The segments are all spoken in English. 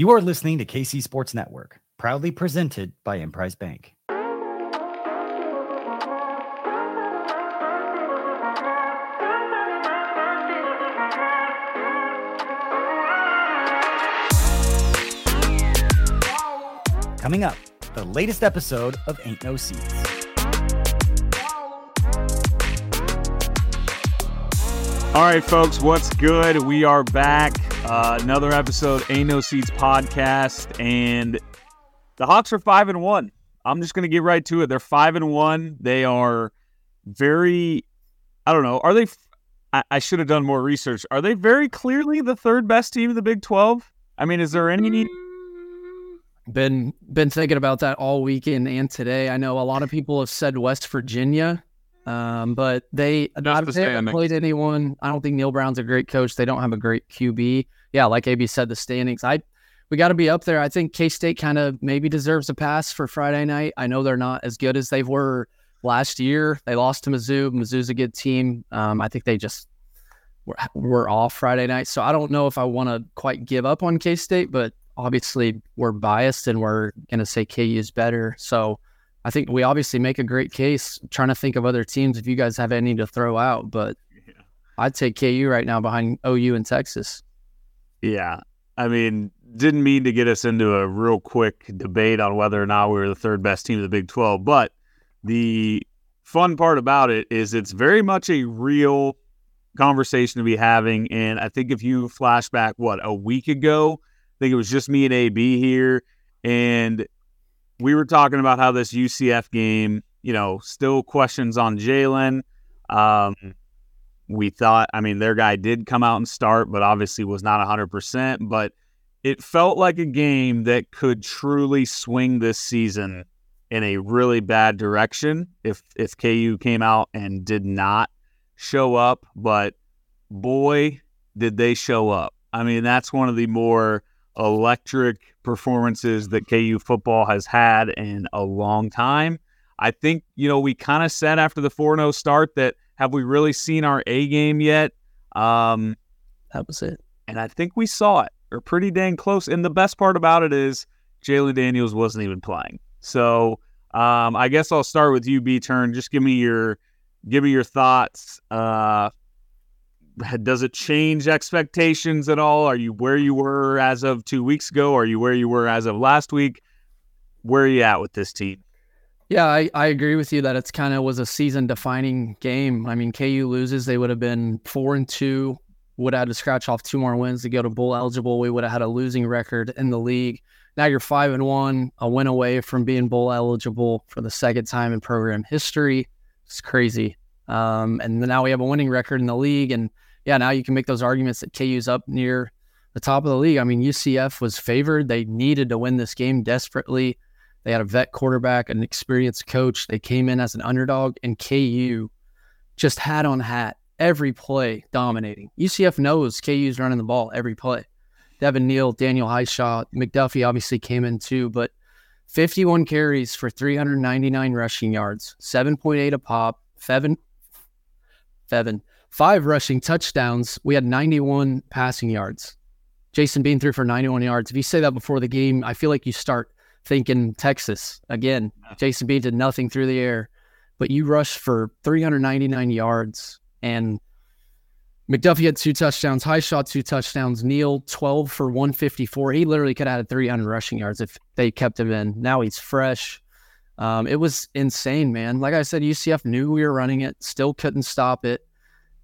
You are listening to KC Sports Network, proudly presented by Emprise Bank. Coming up, the latest episode of Ain't No Seats. All right, folks, what's good? We are back. Uh, another episode, Ain't No Seats podcast, and the Hawks are five and one. I'm just gonna get right to it. They're five and one. They are very. I don't know. Are they? I, I should have done more research. Are they very clearly the third best team in the Big Twelve? I mean, is there any? Been been thinking about that all weekend and today. I know a lot of people have said West Virginia, um, but they not the they haven't standings. played anyone. I don't think Neal Brown's a great coach. They don't have a great QB. Yeah, like AB said, the standings. I we got to be up there. I think K State kind of maybe deserves a pass for Friday night. I know they're not as good as they were last year. They lost to Mizzou. Mizzou's a good team. Um, I think they just were, were off Friday night, so I don't know if I want to quite give up on K State, but obviously we're biased and we're going to say KU is better. So I think we obviously make a great case. trying to think of other teams if you guys have any to throw out, but I'd take KU right now behind OU and Texas. Yeah. I mean, didn't mean to get us into a real quick debate on whether or not we were the third best team of the Big 12, but the fun part about it is it's very much a real conversation to be having. And I think if you flash back, what, a week ago, I think it was just me and AB here, and we were talking about how this UCF game, you know, still questions on Jalon. Um, we thought, I mean, their guy did come out and start, but obviously was not 100%. But it felt like a game that could truly swing this season in a really bad direction if if KU came out and did not show up. But boy, did they show up. I mean, that's one of the more electric performances that KU football has had in a long time. I think, you know, we kind of said after the 4 0 start that have we really seen our A game yet? Um, That was it. and I think we saw it, or pretty dang close. And the best part about it is Jalon Daniels wasn't even playing. So um, I guess I'll start with you, B turn. Just give me your give me your thoughts. Uh, does it change expectations at all? Are you where you were as of two weeks ago? Are you where you were as of last week? Where are you at with this team? Yeah, I, I agree with you that it's kind of was a season defining game. I mean, KU loses, they would have been four and two, would have had to scratch off two more wins to go to bowl eligible. We would have had a losing record in the league. Now you're five and one, a win away from being bowl eligible for the second time in program history. It's crazy. Um, and now we have a winning record in the league. And yeah, now you can make those arguments that KU's up near the top of the league. I mean, UCF was favored. They needed to win this game desperately. They had a vet quarterback, an experienced coach. They came in as an underdog, and KU just hat on hat every play dominating. UCF knows KU's running the ball every play. Devin Neal, Daniel Hishaw, McDuffie obviously came in too, but 51 carries for 399 rushing yards, 7.8 a pop, seven, seven, five rushing touchdowns. We had 91 passing yards. Jason Bean threw for 91 yards. If you say that before the game, I feel like you start thinking Texas again. Jason Bean did nothing through the air, but you rushed for 399 yards and McDuffie had two touchdowns, Hishaw two touchdowns, Neal 12 for 154. He literally could have had 300 rushing yards if they kept him in. Now he's fresh. Um, it was insane, man. Like I said, UCF knew we were running it, still couldn't stop it.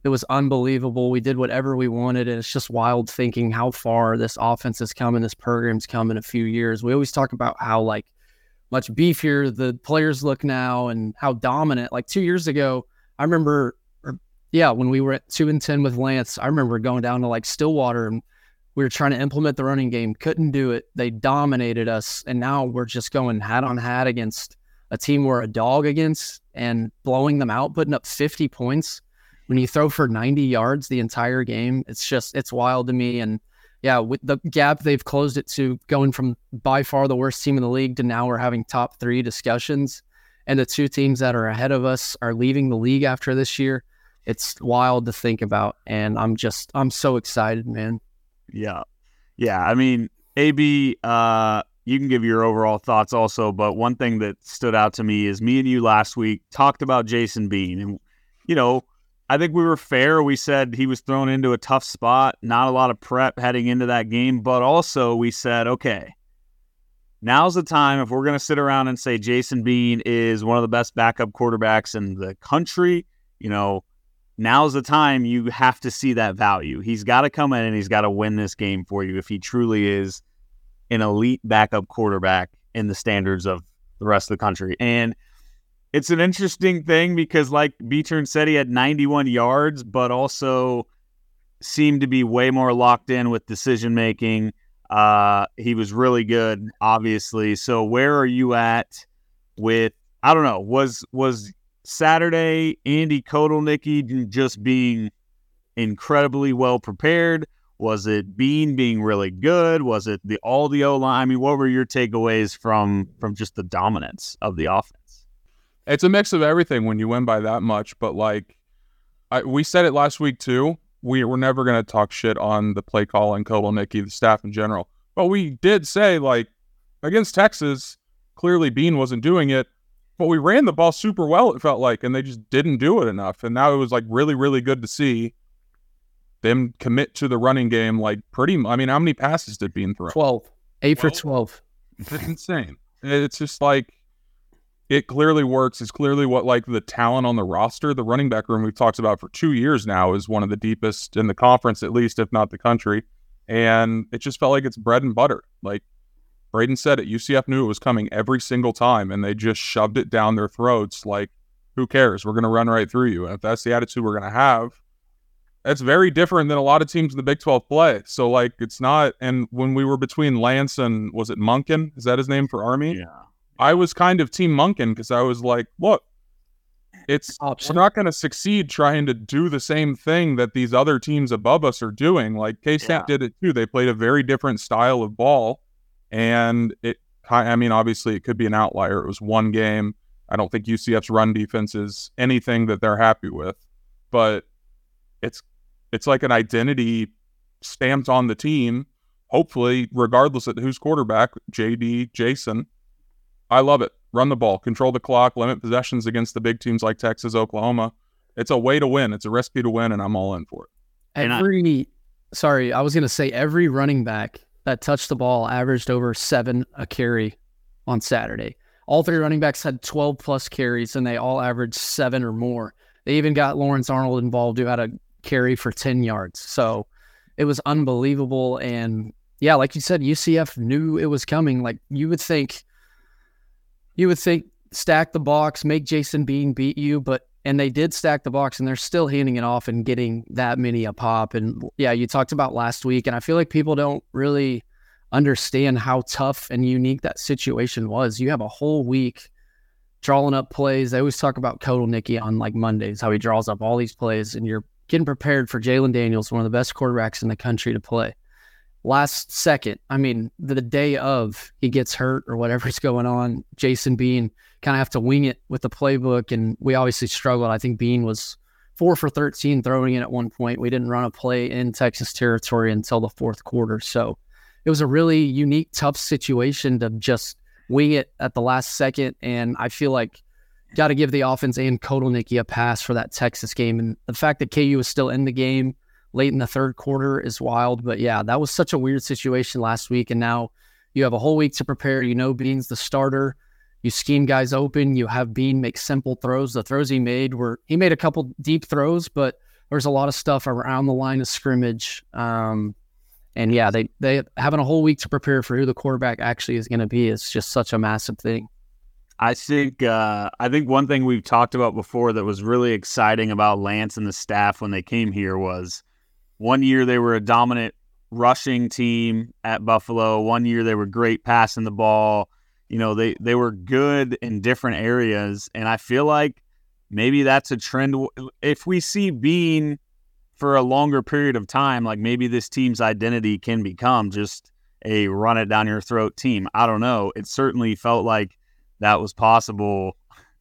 It was unbelievable. We did whatever we wanted, and it's just wild thinking how far this offense has come and this program's come in a few years. We always talk about how like much beefier the players look now and how dominant. Like two years ago, I remember, or, yeah, when we were at two and ten with Lance, I remember going down to like Stillwater and we were trying to implement the running game, couldn't do it. They dominated us, and now we're just going hat on hat against a team we're a dog against and blowing them out, putting up 50 points when you throw for 90 yards the entire game. It's just it's wild to me. And yeah, with the gap they've closed it to going from by far the worst team in the league to now we're having top three discussions. And the two teams that are ahead of us are leaving the league after this year. It's wild to think about. And I'm just I'm so excited, man. Yeah. Yeah. I mean, AB, uh, you can give your overall thoughts also, but one thing that stood out to me is me and you last week talked about Jason Bean. And, you know, I think we were fair. We said he was thrown into a tough spot, not a lot of prep heading into that game, but also we said, okay, now's the time if we're going to sit around and say Jason Bean is one of the best backup quarterbacks in the country, you know, now's the time you have to see that value. He's got to come in and he's got to win this game for you if he truly is an elite backup quarterback in the standards of the rest of the country. And it's an interesting thing because, like B Turn said, he had 91 yards, but also seemed to be way more locked in with decision making. Uh, he was really good, obviously. So, where are you at with? I don't know. Was was Saturday Andy Kotelnicki just being incredibly well prepared? Was it Bean being really good? Was it the all the O line? I mean, what were your takeaways from from just the dominance of the offense? It's a mix of everything when you win by that much, but like I, we said it last week too. We were never going to talk shit on the play call and Kotelnicki, the staff in general. But we did say like against Texas, clearly Bean wasn't doing it, but we ran the ball super well. It felt like, and they just didn't do it enough. And now it was like really, really good to see them commit to the running game like pretty I mean, how many passes did Bean throw? 12. 8 for 12. It's insane. It's just like it clearly works. It's clearly what like the talent on the roster, the running back room we've talked about for two years now is one of the deepest in the conference, at least, if not the country. And it just felt like it's bread and butter. Like Braiden said it, UCF knew it was coming every single time, and they just shoved it down their throats. Like, who cares? We're going to run right through you. And if that's the attitude we're going to have, that's very different than a lot of teams in the Big 12 play. So like it's not and when we were between Lance and was it Monken? Is that his name for Army? Yeah. I was kind of team Monken because I was like, look, it's Option. we're not going to succeed trying to do the same thing that these other teams above us are doing. Like K State Yeah. did it too. They played a very different style of ball, and it. I mean, obviously, it could be an outlier. It was one game. I don't think UCF's run defense is anything that they're happy with, but it's it's like an identity stamped on the team. Hopefully, regardless of who's quarterback, JD, Jason. I love it. Run the ball, control the clock, limit possessions against the big teams like Texas, Oklahoma. It's a way to win. It's a recipe to win, and I'm all in for it. And I- Every, sorry, I was going to say every running back that touched the ball averaged over seven a carry on Saturday. All three running backs had 12 plus carries, and they all averaged seven or more. They even got Lawrence Arnold involved, who had a carry for 10 yards. So it was unbelievable. And yeah, like you said, UCF knew it was coming. Like you would think, you would think stack the box, make Jason Bean beat you, but and they did stack the box and they're still handing it off and getting that many a pop. And yeah, you talked about last week, and I feel like people don't really understand how tough and unique that situation was. You have a whole week drawing up plays. They always talk about Kotelnicki on like Mondays, how he draws up all these plays, and you're getting prepared for Jalon Daniels, one of the best quarterbacks in the country to play. Last second, I mean, the, day of he gets hurt or whatever's going on, Jason Bean kind of have to wing it with the playbook. And we obviously struggled. I think Bean was four for 13 throwing it at one point. We didn't run a play in Texas territory until the fourth quarter. So it was a really unique, tough situation to just wing it at the last second. And I feel like got to give the offense and Kotelnicki a pass for that Texas game. And the fact that KU was still in the game late in the third quarter is wild. But yeah, that was such a weird situation last week. And now you have a whole week to prepare. You know, Bean's the starter. You scheme guys open. You have Bean make simple throws. The throws he made were he made a couple deep throws, but there's a lot of stuff around the line of scrimmage. Um, and yeah, they they having a whole week to prepare for who the quarterback actually is going to be is just such a massive thing. I think uh, I think one thing we've talked about before that was really exciting about Lance and the staff when they came here was one year they were a dominant rushing team at Buffalo. One year they were great passing the ball. You know, they they were good in different areas, and I feel like maybe that's a trend. If we see Bean for a longer period of time, like maybe this team's identity can become just a run it down your throat team. I don't know. It certainly felt like that was possible.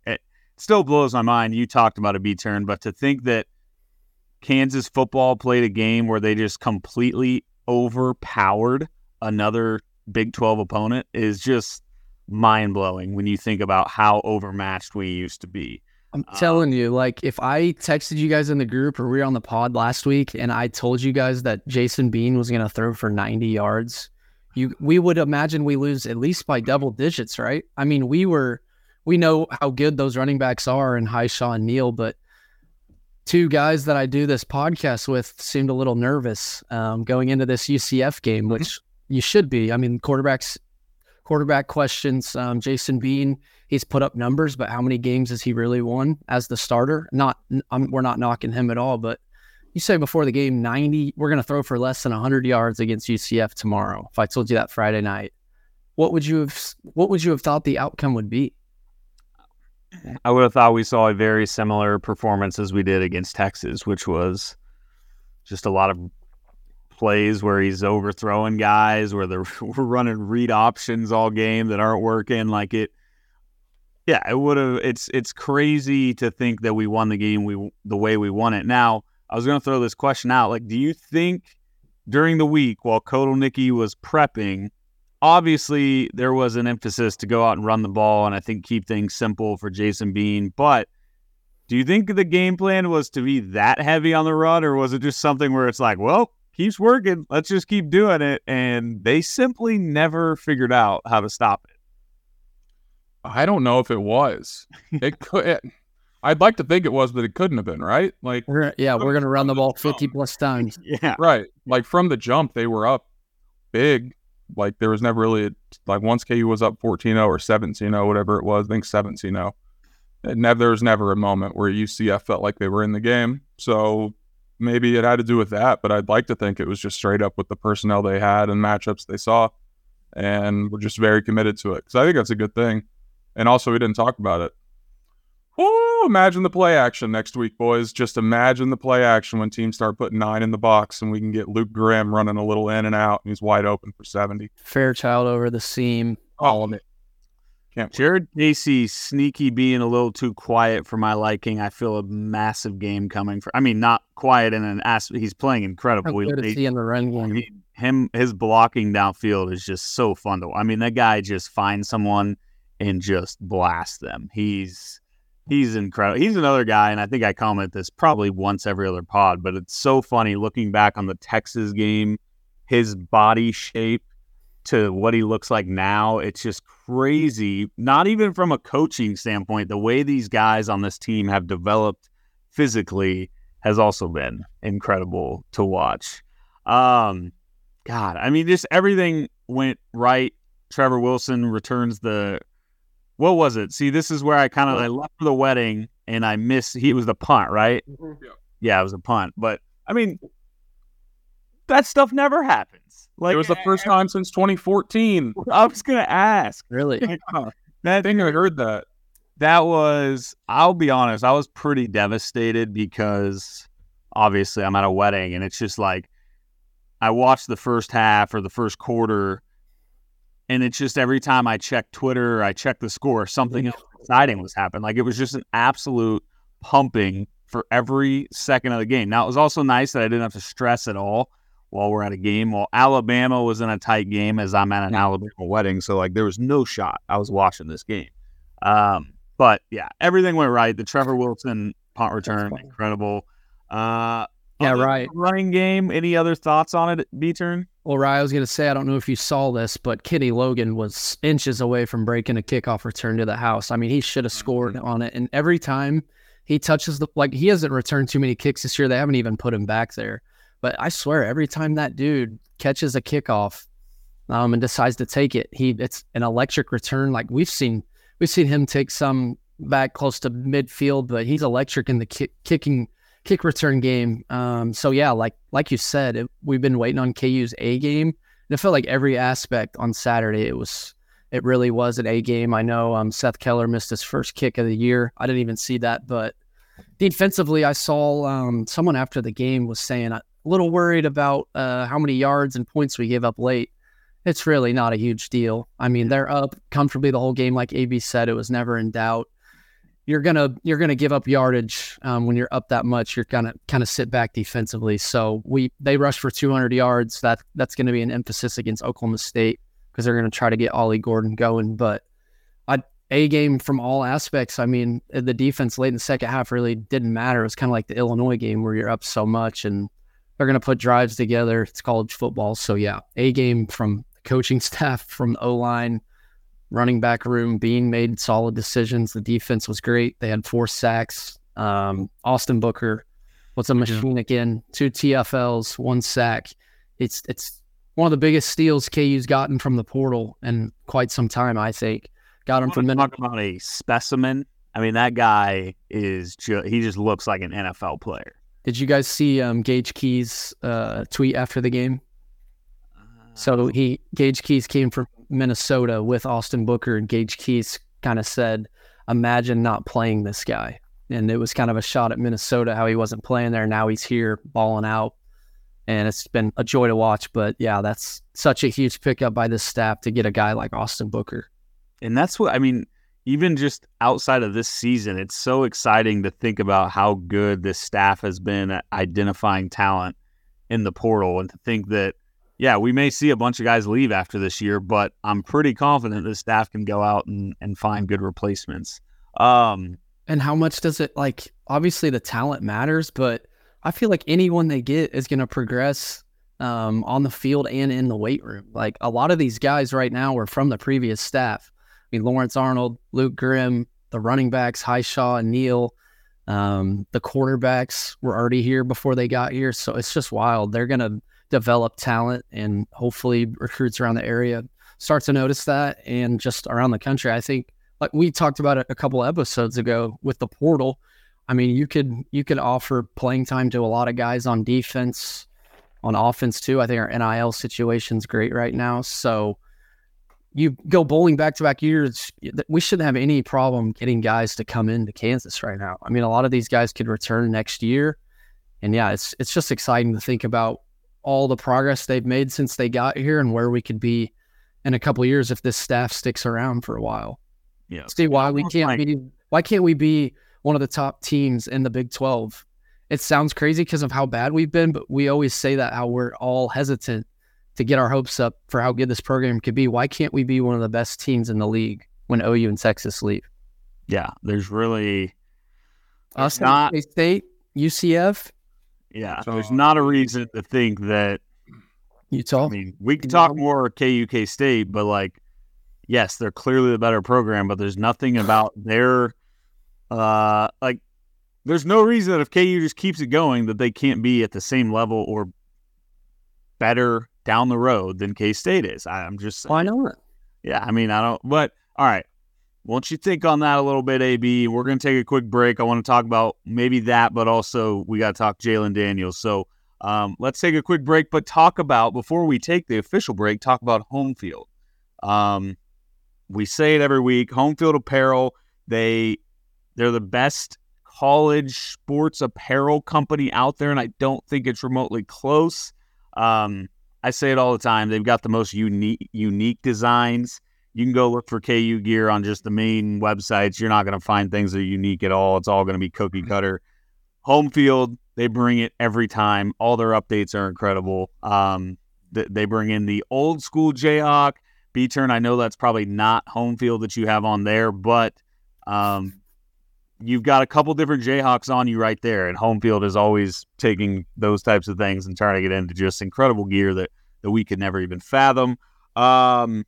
It still blows my mind. You talked about a B turn, but to think that Kansas football played a game where they just completely overpowered another Big 12 opponent is just mind blowing when you think about how overmatched we used to be. I'm um, telling you, like if I texted you guys in the group or we were on the pod last week and I told you guys that Jason Bean was going to throw for 90 yards, you we would imagine we lose at least by double digits, right? I mean, we were we know how good those running backs are in Hishaw and Neal, but two guys that I do this podcast with seemed a little nervous um, going into this UCF game, which you should be. I mean, quarterbacks quarterback questions. Um, Jason Bean, he's put up numbers, but how many games has he really won as the starter? Not, I'm, we're not knocking him at all, but you say before the game, 90, we're going to throw for less than 100 yards against UCF tomorrow. If I told you that Friday night, what would you have, what would you have thought the outcome would be? Mm-hmm. I would have thought we saw a very similar performance as we did against Texas, which was just a lot of plays where he's overthrowing guys, where they're we're running read options all game that aren't working. Like it, yeah, it would have. It's it's crazy to think that we won the game we the way we won it. Now, I was going to throw this question out. Like, do you think during the week while Kotelnicki was prepping? Obviously, there was an emphasis to go out and run the ball, and I think keep things simple for Jason Bean. But do you think the game plan was to be that heavy on the run, or was it just something where it's like, well, keeps working. Let's just keep doing it. And they simply never figured out how to stop it. I don't know if it was. It could. It, I'd like to think it was, but it couldn't have been, right? Like, we're, yeah, we're going to run the ball 50 plus times. Yeah. Right. Like from the jump, they were up big. Like there was never really, a, like once KU was up 14 0 or 17 0, whatever it was, I think 17 0. Never, there was never a moment where UCF felt like they were in the game. So maybe it had to do with that, but I'd like to think it was just straight up with the personnel they had and matchups they saw, and we're just very committed to it because I think that's a good thing. And also, we didn't talk about it. Oh, imagine the play action next week, boys. Just imagine the play action when teams start putting nine in the box and we can get Luke Grimm running a little in and out and he's wide open for 70. Fairchild over the seam. Oh. All of it. Can't Jared Casey sneaky being a little too quiet for my liking. I feel a massive game coming for. I mean, not quiet in an ass. He's playing incredible. How good is he in the run game? He, him, his blocking downfield is just so fun to. I mean, that guy just finds someone and just blasts them. He's he's incredible. He's another guy, and I think I comment this probably once every other pod, but it's so funny looking back on the Texas game. His body shape to what he looks like now, it's just crazy. Not even from a coaching standpoint, the way these guys on this team have developed physically has also been incredible to watch. Um, God, I mean, just everything went right. Trevor Wilson returns the. What was it? See, this is where I kind of I left for the wedding and I missed. He was the punt, right? Mm-hmm. Yeah. yeah, it was a punt. But I mean, that stuff never happens. Like it was the first time since 2014. I was gonna ask. Really? that thing I heard that. That was. I'll be honest. I was pretty devastated because obviously I'm at a wedding and it's just like I watched the first half or the first quarter, and it's just every time I check Twitter, I check the score, something exciting was happening. Like it was just an absolute pumping for every second of the game. Now it was also nice that I didn't have to stress at all while we're at a game. While Alabama was in a tight game as I'm at an Alabama wedding. So like there was no shot I was watching this game. Um, but yeah, everything went right. The Trevor Wilson punt return, incredible. Uh, yeah, right. Running game. Any other thoughts on it, B turn? Well, Ryan, I was going to say, I don't know if you saw this, but Kenny Logan was inches away from breaking a kickoff return to the house. I mean, he should have scored on it. And every time he touches the, like, he hasn't returned too many kicks this year. They haven't even put him back there. But I swear, every time that dude catches a kickoff um, and decides to take it, he it's an electric return. Like we've seen, we've seen him take some back close to midfield, but he's electric in the kick, kicking kick return game. Um, so yeah, like like you said, it, we've been waiting on KU's A game, and it felt like every aspect on Saturday it was it really was an A game. I know um, Seth Keller missed his first kick of the year. I didn't even see that, but defensively, I saw um, someone after the game was saying a little worried about uh, how many yards and points we gave up late. It's really not a huge deal. I mean, they're up comfortably the whole game. Like AB said, it was never in doubt. You're gonna you're gonna give up yardage um, when you're up that much. You're gonna kind of sit back defensively. So we they rush for 200 yards. That that's going to be an emphasis against Oklahoma State because they're going to try to get Ollie Gordon going. But I a game from all aspects. I mean, the defense late in the second half really didn't matter. It was kind of like the Illinois game where you're up so much and they're going to put drives together. It's college football, so yeah, a game from coaching staff, from O line running back room, Bean made solid decisions. The defense was great. They had four sacks. Um, Austin Booker, what's a machine again? Two TFLs, one sack. It's it's one of the biggest steals KU's gotten from the portal in quite some time. I think got him from. Talk about a specimen. I mean, that guy is ju- he just looks like an NFL player. Did you guys see um, Gage Keys' uh, tweet after the game? So he Gage Keys came from Minnesota with Austin Booker, and Gage Keys kind of said, "Imagine not playing this guy." And it was kind of a shot at Minnesota how he wasn't playing there. Now he's here balling out, and it's been a joy to watch. But yeah, that's such a huge pickup by this staff to get a guy like Austin Booker. And that's what I mean. Even just outside of this season, it's so exciting to think about how good this staff has been at identifying talent in the portal, and to think that yeah, we may see a bunch of guys leave after this year, but I'm pretty confident the staff can go out and, and find good replacements. Um, and how much does it like? Obviously, the talent matters, but I feel like anyone they get is going to progress um, on the field and in the weight room. Like a lot of these guys right now are from the previous staff. I mean, Lawrence Arnold, Luke Grimm, the running backs, Hishaw and Neal. Um, the quarterbacks were already here before they got here. So it's just wild. They're going to develop talent and hopefully recruits around the area start to notice that and just around the country. I think like we talked about it a couple episodes ago with the portal. I mean, you could you could offer playing time to a lot of guys on defense, on offense too. I think our NIL situation's great right now. So you go bowling back to back years, we shouldn't have any problem getting guys to come into Kansas right now. I mean, a lot of these guys could return next year. And yeah, it's it's just exciting to think about all the progress they've made since they got here and where we could be in a couple years if this staff sticks around for a while. Yeah. See why we can't be why can't we be one of the top teams in the Big 12? It sounds crazy because of how bad we've been, but we always say that how we're all hesitant to get our hopes up for how good this program could be. Why can't we be one of the best teams in the league when OU and Texas leave? Yeah, there's really us not State, UCF, yeah, so, there's not a reason to think that Utah. I mean, we can talk more KUK State, but like, yes, they're clearly the better program, but there's nothing about their, uh, like, there's no reason that if KU just keeps it going that they can't be at the same level or better down the road than K State is. I, am just why not? Yeah, I mean, I don't. But all right, once you think on that a little bit, AB, we're going to take a quick break. I want to talk about maybe that, but also we got to talk Jalon Daniels. So um, let's take a quick break, but talk about, before we take the official break, talk about home field. Um, we say it every week home field apparel, they, they're the best college sports apparel company out there, and I don't think it's remotely close. Um, I say it all the time. They've got the most unique, unique designs you can go look for KU gear on just the main websites. You're not going to find things that are unique at all. It's all going to be cookie mm-hmm. cutter. Home field, they bring it every time. All their updates are incredible. Um, th- they bring in the old school Jayhawk. B turn, I know that's probably not home field that you have on there, but um, you've got a couple different Jayhawks on you right there. And home field is always taking those types of things and trying to get into just incredible gear that, that we could never even fathom. Um,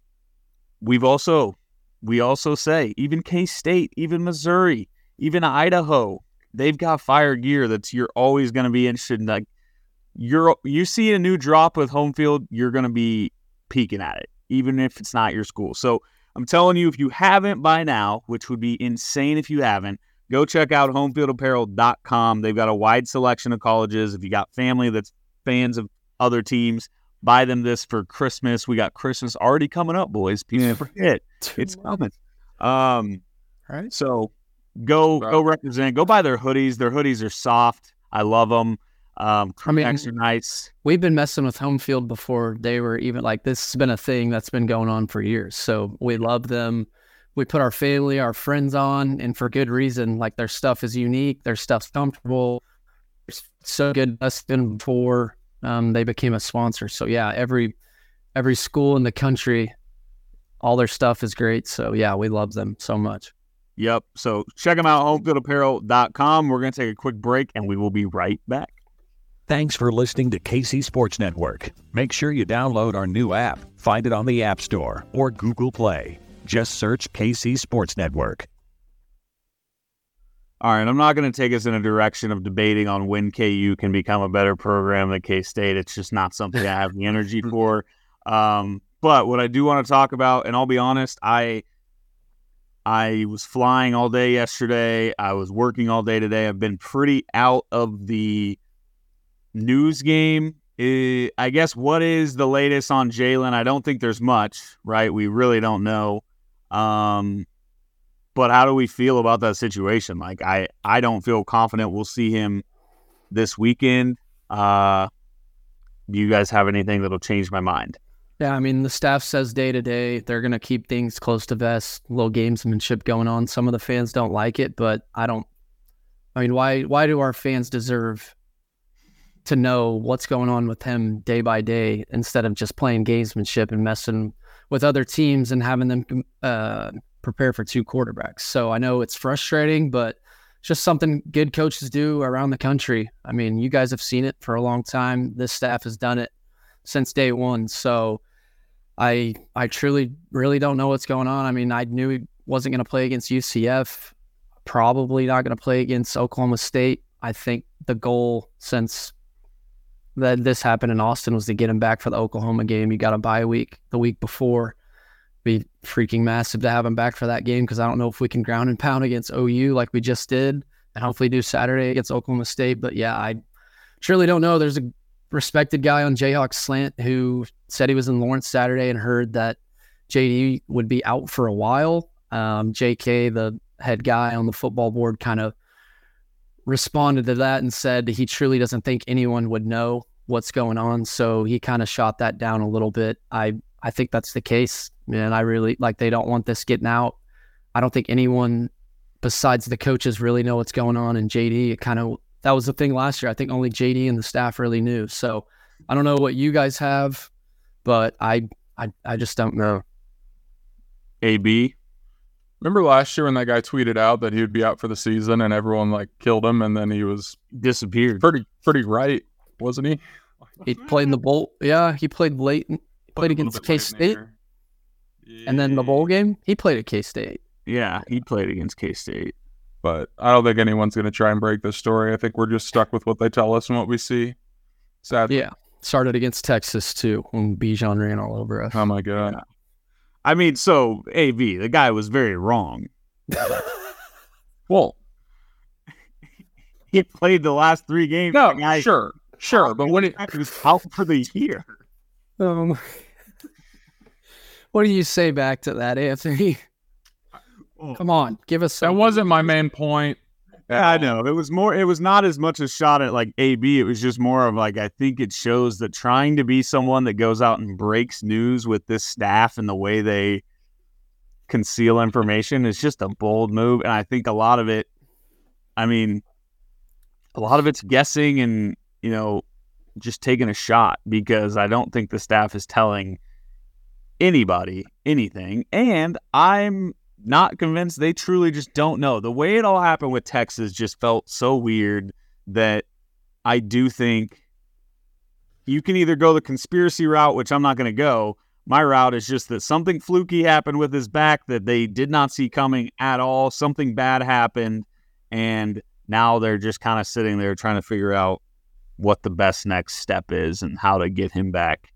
we've also we also say even K State, even Missouri, even Idaho, they've got fire gear that's you're always going to be interested in. Like you're you see a new drop with home field, you're going to be peeking at it, even if it's not your school. So I'm telling you, if you haven't by now, which would be insane if you haven't, go check out homefieldapparel.com. They've got a wide selection of colleges. If you got family that's fans of other teams, buy them this for Christmas. We got Christmas already coming up, boys. People yeah. forget it's coming. Um, All right. So go go represent. Go buy their hoodies. Their hoodies are soft. I love them. Um, I mean, extra nice. We've been messing with home field before they were even like this has been a thing that's been going on for years. So we love them. we put our family, our friends on, and for good reason. Like their stuff is unique, their stuff's comfortable. It's so good. Us than before um, they became a sponsor. So yeah, every every school in the country, all their stuff is great. So yeah, we love them so much. Yep. So check them out, homefieldapparel.com. We're going to take a quick break and we will be right back. Thanks for listening to KC Sports Network. Make sure you download our new app. Find it on the App Store or Google Play. Just search KC Sports Network. All right, I'm not going to take us in a direction of debating on when KU can become a better program than K State. It's just not something I have the energy for. Um, but what I do want to talk about, and I'll be honest, I I was flying all day yesterday. I was working all day today. I've been pretty out of the news game. I guess what is the latest on Jalon? I don't think there's much, right? We really don't know. Um, but how do we feel about that situation? Like I, I don't feel confident we'll see him this weekend. Uh, do you guys have anything that'll change my mind? Yeah, I mean the staff says day to day they're gonna keep things close to vest, little gamesmanship going on. Some of the fans don't like it, but I don't. I mean, why why do our fans deserve to know what's going on with him day by day instead of just playing gamesmanship and messing with other teams and having them uh, prepare for two quarterbacks? So I know it's frustrating, but just something good coaches do around the country. I mean, you guys have seen it for a long time. This staff has done it since day one. So I I truly really don't know what's going on. I mean, I knew he wasn't going to play against UCF. Probably not going to play against Oklahoma State. I think the goal since that this happened in Austin was to get him back for the Oklahoma game. You got a bye week the week before. Freaking massive to have him back for that game because I don't know if we can ground and pound against OU like we just did, and hopefully do Saturday against Oklahoma State. But yeah, I truly don't know. There's a respected guy on Jayhawk Slant who said he was in Lawrence Saturday and heard that JD would be out for a while. Um, JK, the head guy on the football board, kind of responded to that and said he truly doesn't think anyone would know what's going on. So he kind of shot that down a little bit. I I think that's the case, and I really like they don't want this getting out. I don't think anyone besides the coaches really know what's going on. And JD, it kind of that was the thing last year. I think only JD and the staff really knew. So I don't know what you guys have, but I I, I just don't know. AB. Remember last year when that guy tweeted out that he would be out for the season and everyone like killed him and then he was disappeared. Pretty pretty right, wasn't he? He played in the bowl. Yeah, he played late. Played against K State. Yeah. And then the bowl game, he played at K State. Yeah, he played against K State. But I don't think anyone's going to try and break this story. I think we're just stuck with what they tell us and what we see. Sadly. Yeah. Started against Texas too when Bijan ran all over us. Oh my god. Yeah. I mean, so AV, the guy was very wrong. well, he played the last three games. No, sure, sure, but when it was out for the year. Um, what do you say back to that, Anthony? Oh. Come on, give us. Something. That wasn't my main point. Yeah, I know. It was more. It was not as much a shot at like AB. It was just more of like I think it shows that trying to be someone that goes out and breaks news with this staff and the way they conceal information is just a bold move. And I think a lot of it. I mean, a lot of it's guessing and you know just taking a shot because I don't think the staff is telling anybody anything. And I'm not convinced they truly just don't know. The way it all happened with Texas just felt so weird that I do think you can either go the conspiracy route, which I'm not going to go. My route is just that something fluky happened with his back that they did not see coming at all. Something bad happened. And now they're just kind of sitting there trying to figure out what the best next step is and how to get him back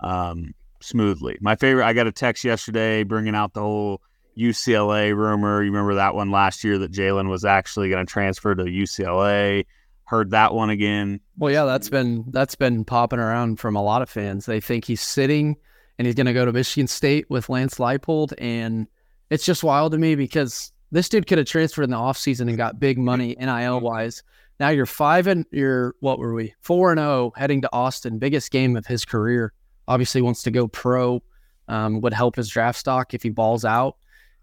um, smoothly. My favorite, I got a text yesterday bringing out the whole UCLA rumor. You remember that one last year that Jalon was actually going to transfer to UCLA. Heard that one again. Well, yeah, that's been that's been popping around from a lot of fans. They think he's sitting and he's going to go to Michigan State with Lance Leipold, and it's just wild to me because this dude could have transferred in the offseason and got big money NIL wise. Now you're five and you're what were we four and zero oh heading to Austin, biggest game of his career. Obviously wants to go pro. Um, would help his draft stock if he balls out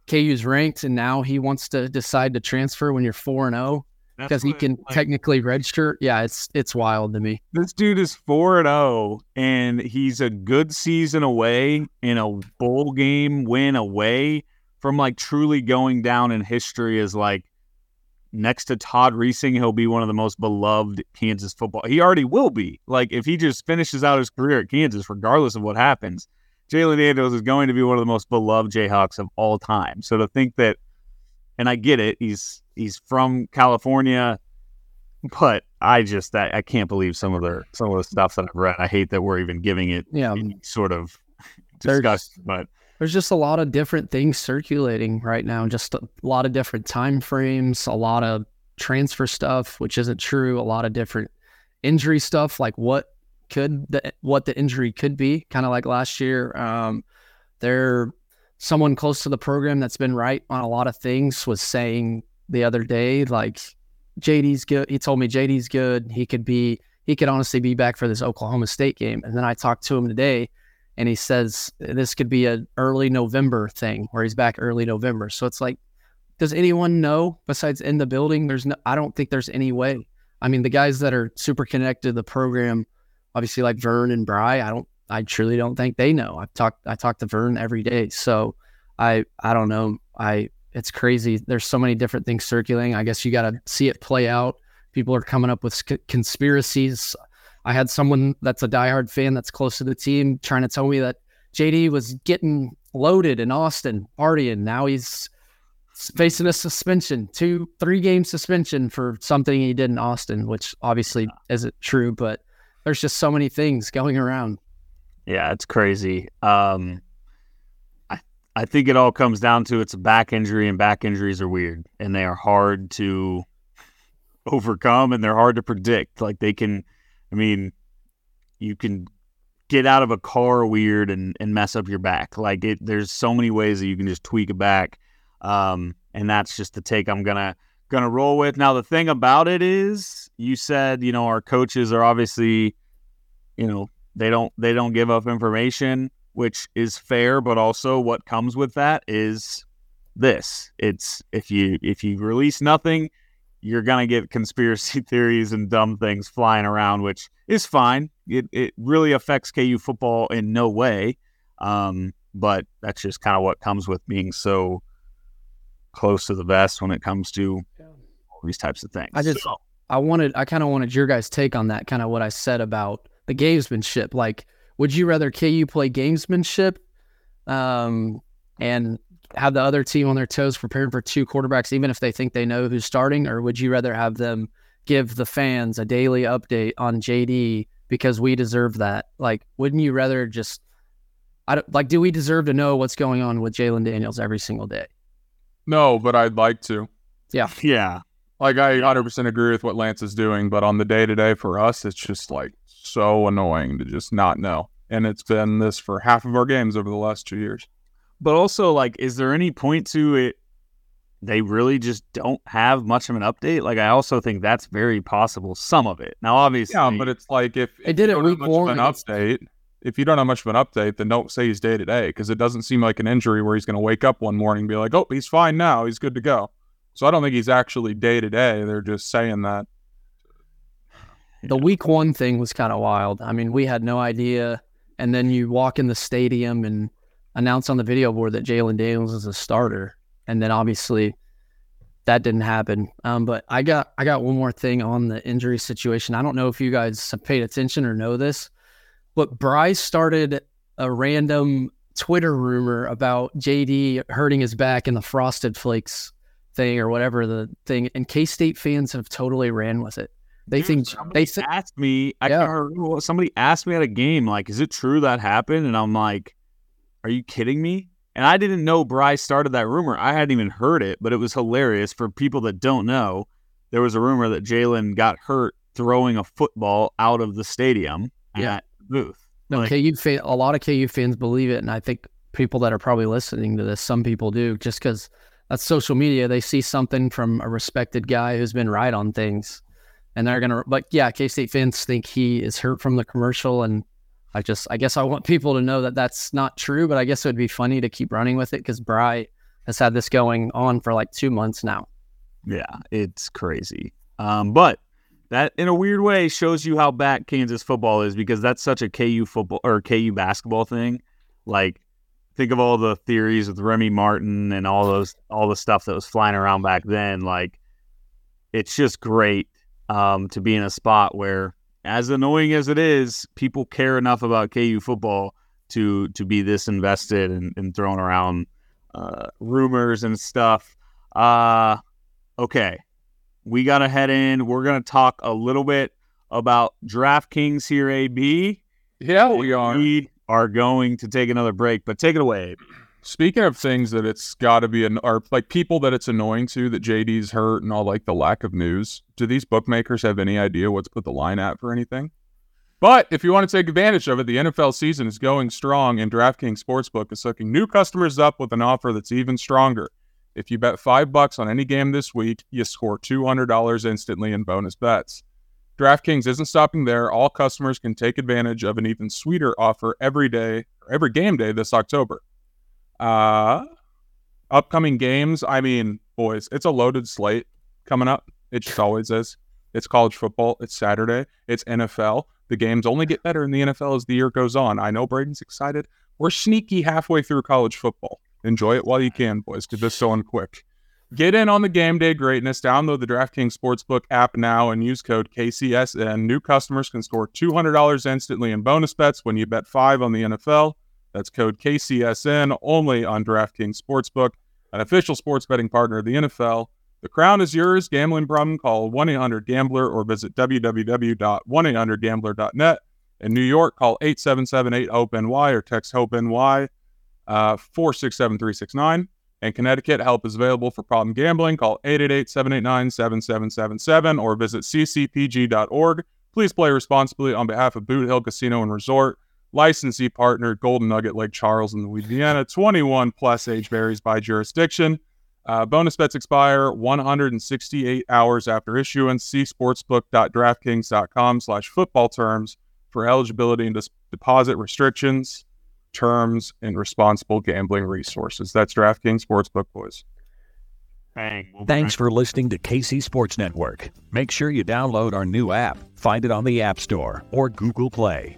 KU's ranked, and now he wants to decide to transfer when you're four and zero because he can like, technically register. Yeah, it's it's wild to me. This dude is four and zero, and he's a good season away in a bowl game win away from like truly going down in history as like next to Todd Reesing, he'll be one of the most beloved Kansas football. He already will be. Like if he just finishes out his career at Kansas, regardless of what happens, Jalon Daniels is going to be one of the most beloved Jayhawks of all time. So to think that, and I get it, he's he's from California, but I just I, I can't believe some of the some of the stuff that I've read. I hate that we're even giving it Yeah, any sort of discussion, but there's just a lot of different things circulating right now. Just a lot of different time frames, a lot of transfer stuff, which isn't true. A lot of different injury stuff, like what could the what the injury could be, kind of like last year. Um, there, someone close to the program that's been right on a lot of things was saying the other day, like JD's good. He told me JD's good. He could be. He could honestly be back for this Oklahoma State game. And then I talked to him today and he says this could be an early November thing where he's back early November. So it's like, does anyone know besides in the building? There's no, I don't think there's any way. I mean, the guys that are super connected to the program, obviously like Vern and Bry, I don't, I truly don't think they know. I've talked, I talk to Vern every day. So I, I don't know. I, it's crazy. There's so many different things circulating. I guess you got to see it play out. People are coming up with conspiracies. I had someone that's a diehard fan that's close to the team trying to tell me that JD was getting loaded in Austin, partying. Now he's facing a suspension, two, three game suspension for something he did in Austin, which obviously isn't true, but there's just so many things going around. Yeah, it's crazy. Um, I I think it all comes down to it's a back injury, and back injuries are weird, and they are hard to overcome, and they're hard to predict. Like they can, I mean, you can get out of a car weird and and mess up your back. Like it, there's so many ways that you can just tweak a back, um, and that's just the take I'm gonna gonna roll with. Now the thing about it is, you said you know our coaches are obviously, you know they don't they don't give up information which is fair but also what comes with that is this it's if you if you release nothing you're gonna get conspiracy theories and dumb things flying around which is fine. It, it really affects ku football in no way. Um, but that's just kind of what comes with being so close to the vest when it comes to all these types of things. I just- So- I wanted, I kind of wanted your guys' take on that, kind of what I said about the gamesmanship. Like, would you rather KU play gamesmanship um, and have the other team on their toes prepared for two quarterbacks, even if they think they know who's starting? Or would you rather have them give the fans a daily update on JD because we deserve that? Like, wouldn't you rather just, I don't, like, do we deserve to know what's going on with Jalon Daniels every single day? No, but I'd like to. yeah Yeah. Like I 100% agree with what Lance is doing, but on the day to day for us, it's just like so annoying to just not know. And it's been this for half of our games over the last two years. But also, like, is there any point to it? They really just don't have much of an update. Like, I also think that's very possible. Some of it. Now, obviously, Yeah, but it's like if, They if did you it don't have week much one of an update, if you don't have much of an update, then don't say he's day to day because it doesn't seem like an injury where he's going to wake up one morning and be like, "Oh, he's fine now, he's good to go." So I don't think he's actually day to day. They're just saying that. the week one thing was kind of wild. I mean, we had no idea. And then you walk in the stadium and announce on the video board that Jalon Daniels is a starter. And then obviously that didn't happen. Um, but I got I got one more thing on the injury situation. I don't know if you guys have paid attention or know this, but Bryce started a random Twitter rumor about JD hurting his back in the frosted flakes thing or whatever the thing. And K State fans have totally ran with it. They think they asked me. I Yeah. can't remember somebody asked me at a game, like, "Is it true that happened?" And I'm like, "Are you kidding me?" And I didn't know Bryce started that rumor. I hadn't even heard it, but it was hilarious for people that don't know. There was a rumor that Jalon got hurt throwing a football out of the stadium Yeah. at booth. No, Like- KU fan, a lot of KU fans believe it, and I think people that are probably listening to this, some people do, just because that's social media. They see something from a respected guy who's been right on things, and they're gonna. But yeah, K State fans think he is hurt from the commercial, and I just, I guess, I want people to know that that's not true. But I guess it would be funny to keep running with it because Bry has had this going on for like two months now. Yeah, it's crazy. Um, but that in a weird way shows you how back Kansas football is because that's such a KU football or KU basketball thing. Like, think of all the theories with Remy Martin and all those all the stuff that was flying around back then. Like, it's just great um, to be in a spot where, as annoying as it is, people care enough about KU football to to be this invested and, and throwing around uh, rumors and stuff. Uh, okay, we got to head in. We're going to talk a little bit about DraftKings here, AB. Yeah, we are. We are going to take another break, but take it away. Speaking of things that it's got to be an or like people that it's annoying to that JD's hurt and all like the lack of news. Do these bookmakers have any idea what to put the line at for anything? But if you want to take advantage of it, the NFL season is going strong, and DraftKings Sportsbook is hooking new customers up with an offer that's even stronger. If you bet five bucks on any game this week, you score $200 instantly in bonus bets. DraftKings isn't stopping there. All customers can take advantage of an even sweeter offer every day, every game day this October. Uh, upcoming games, I mean, boys, it's a loaded slate coming up. It just always is. It's college football. It's Saturday. It's NFL. The games only get better in the NFL as the year goes on. I know Braiden's excited. We're sneaky halfway through college football. Enjoy it while you can, boys, because this going quick. Get in on the game day greatness. Download the DraftKings Sportsbook app now and use code KCSN. New customers can score $200 instantly in bonus bets when you bet five on the NFL. That's code KCSN only on DraftKings Sportsbook, an official sports betting partner of the NFL. The crown is yours. Gambling problem? Call 1 800 Gambler or visit www.1800Gambler.net. In New York, call 877 8 HOPE NY or text HOPE NY uh, 467 369. In Connecticut, help is available for problem gambling. Call 888 789 7777 or visit ccpg.org. Please play responsibly on behalf of Boot Hill Casino and Resort. Licensee partner Golden Nugget Lake Charles in Louisiana. 21 plus age varies by jurisdiction. Uh, bonus bets expire 168 hours after issuance. See sportsbook.draftkings.com slash football terms for eligibility and dis- deposit restrictions, terms, and responsible gambling resources. That's DraftKings Sportsbook, boys. Bang. We'll Thanks for listening to KC Sports Network. Make sure you download our new app. Find it on the App Store or Google Play.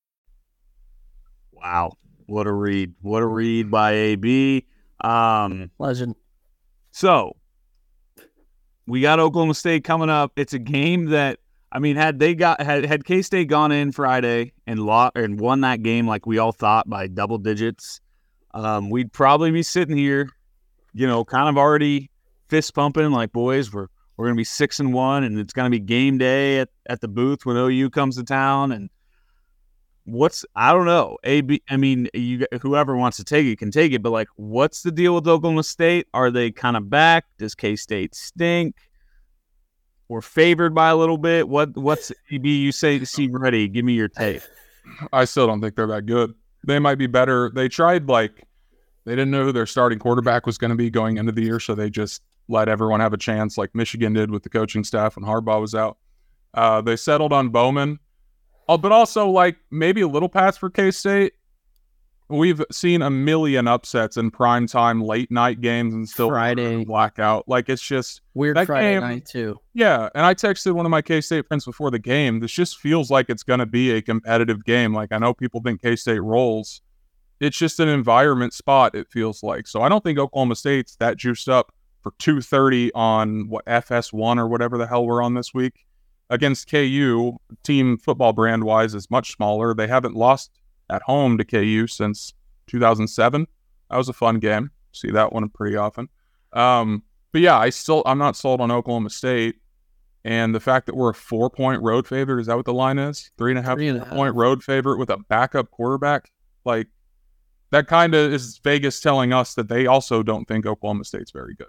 Wow. What a read. What a read by AB. Um, Legend. so we got Oklahoma State coming up. It's a game that I mean, had they got had had K State gone in Friday and lost and won that game like we all thought by double digits, um, we'd probably be sitting here, you know, kind of already fist pumping like boys. We're we're gonna be six and one, and it's gonna be game day at, at the booth when OU comes to town. And what's I don't know. A B. I mean, you whoever wants to take it can take it, but like, what's the deal with Oklahoma State? Are they kind of back? Does K State stink? We're favored by a little bit. What what's EB? You say to see ready. Give me your take. I still don't think they're that good. They might be better. They tried like they didn't know who their starting quarterback was going to be going into the year, so they just let everyone have a chance, like Michigan did with the coaching staff when Harbaugh was out. Uh, they settled on Bowman, uh, but also like maybe a little pass for K State. We've seen a million upsets in prime time, late night games, and still Friday. blackout. Like it's just Weird Friday game- night too. yeah, and I texted one of my K State friends before the game. This just feels like it's going to be a competitive game. Like I know people think K State rolls. It's just an environment spot. It feels like so. I don't think Oklahoma State's that juiced up for two thirty on what FS1 or whatever the hell we're on this week against KU. Team football brand wise is much smaller. They haven't lost at home to KU since 2007. That was a fun game. See that one pretty often. Um, but yeah, I still I'm not sold on Oklahoma State. And the fact that we're a four point road favorite, is that what the line is? Three and a half Three and a half. point road favorite with a backup quarterback? Like that kind of is Vegas telling us that they also don't think Oklahoma State's very good.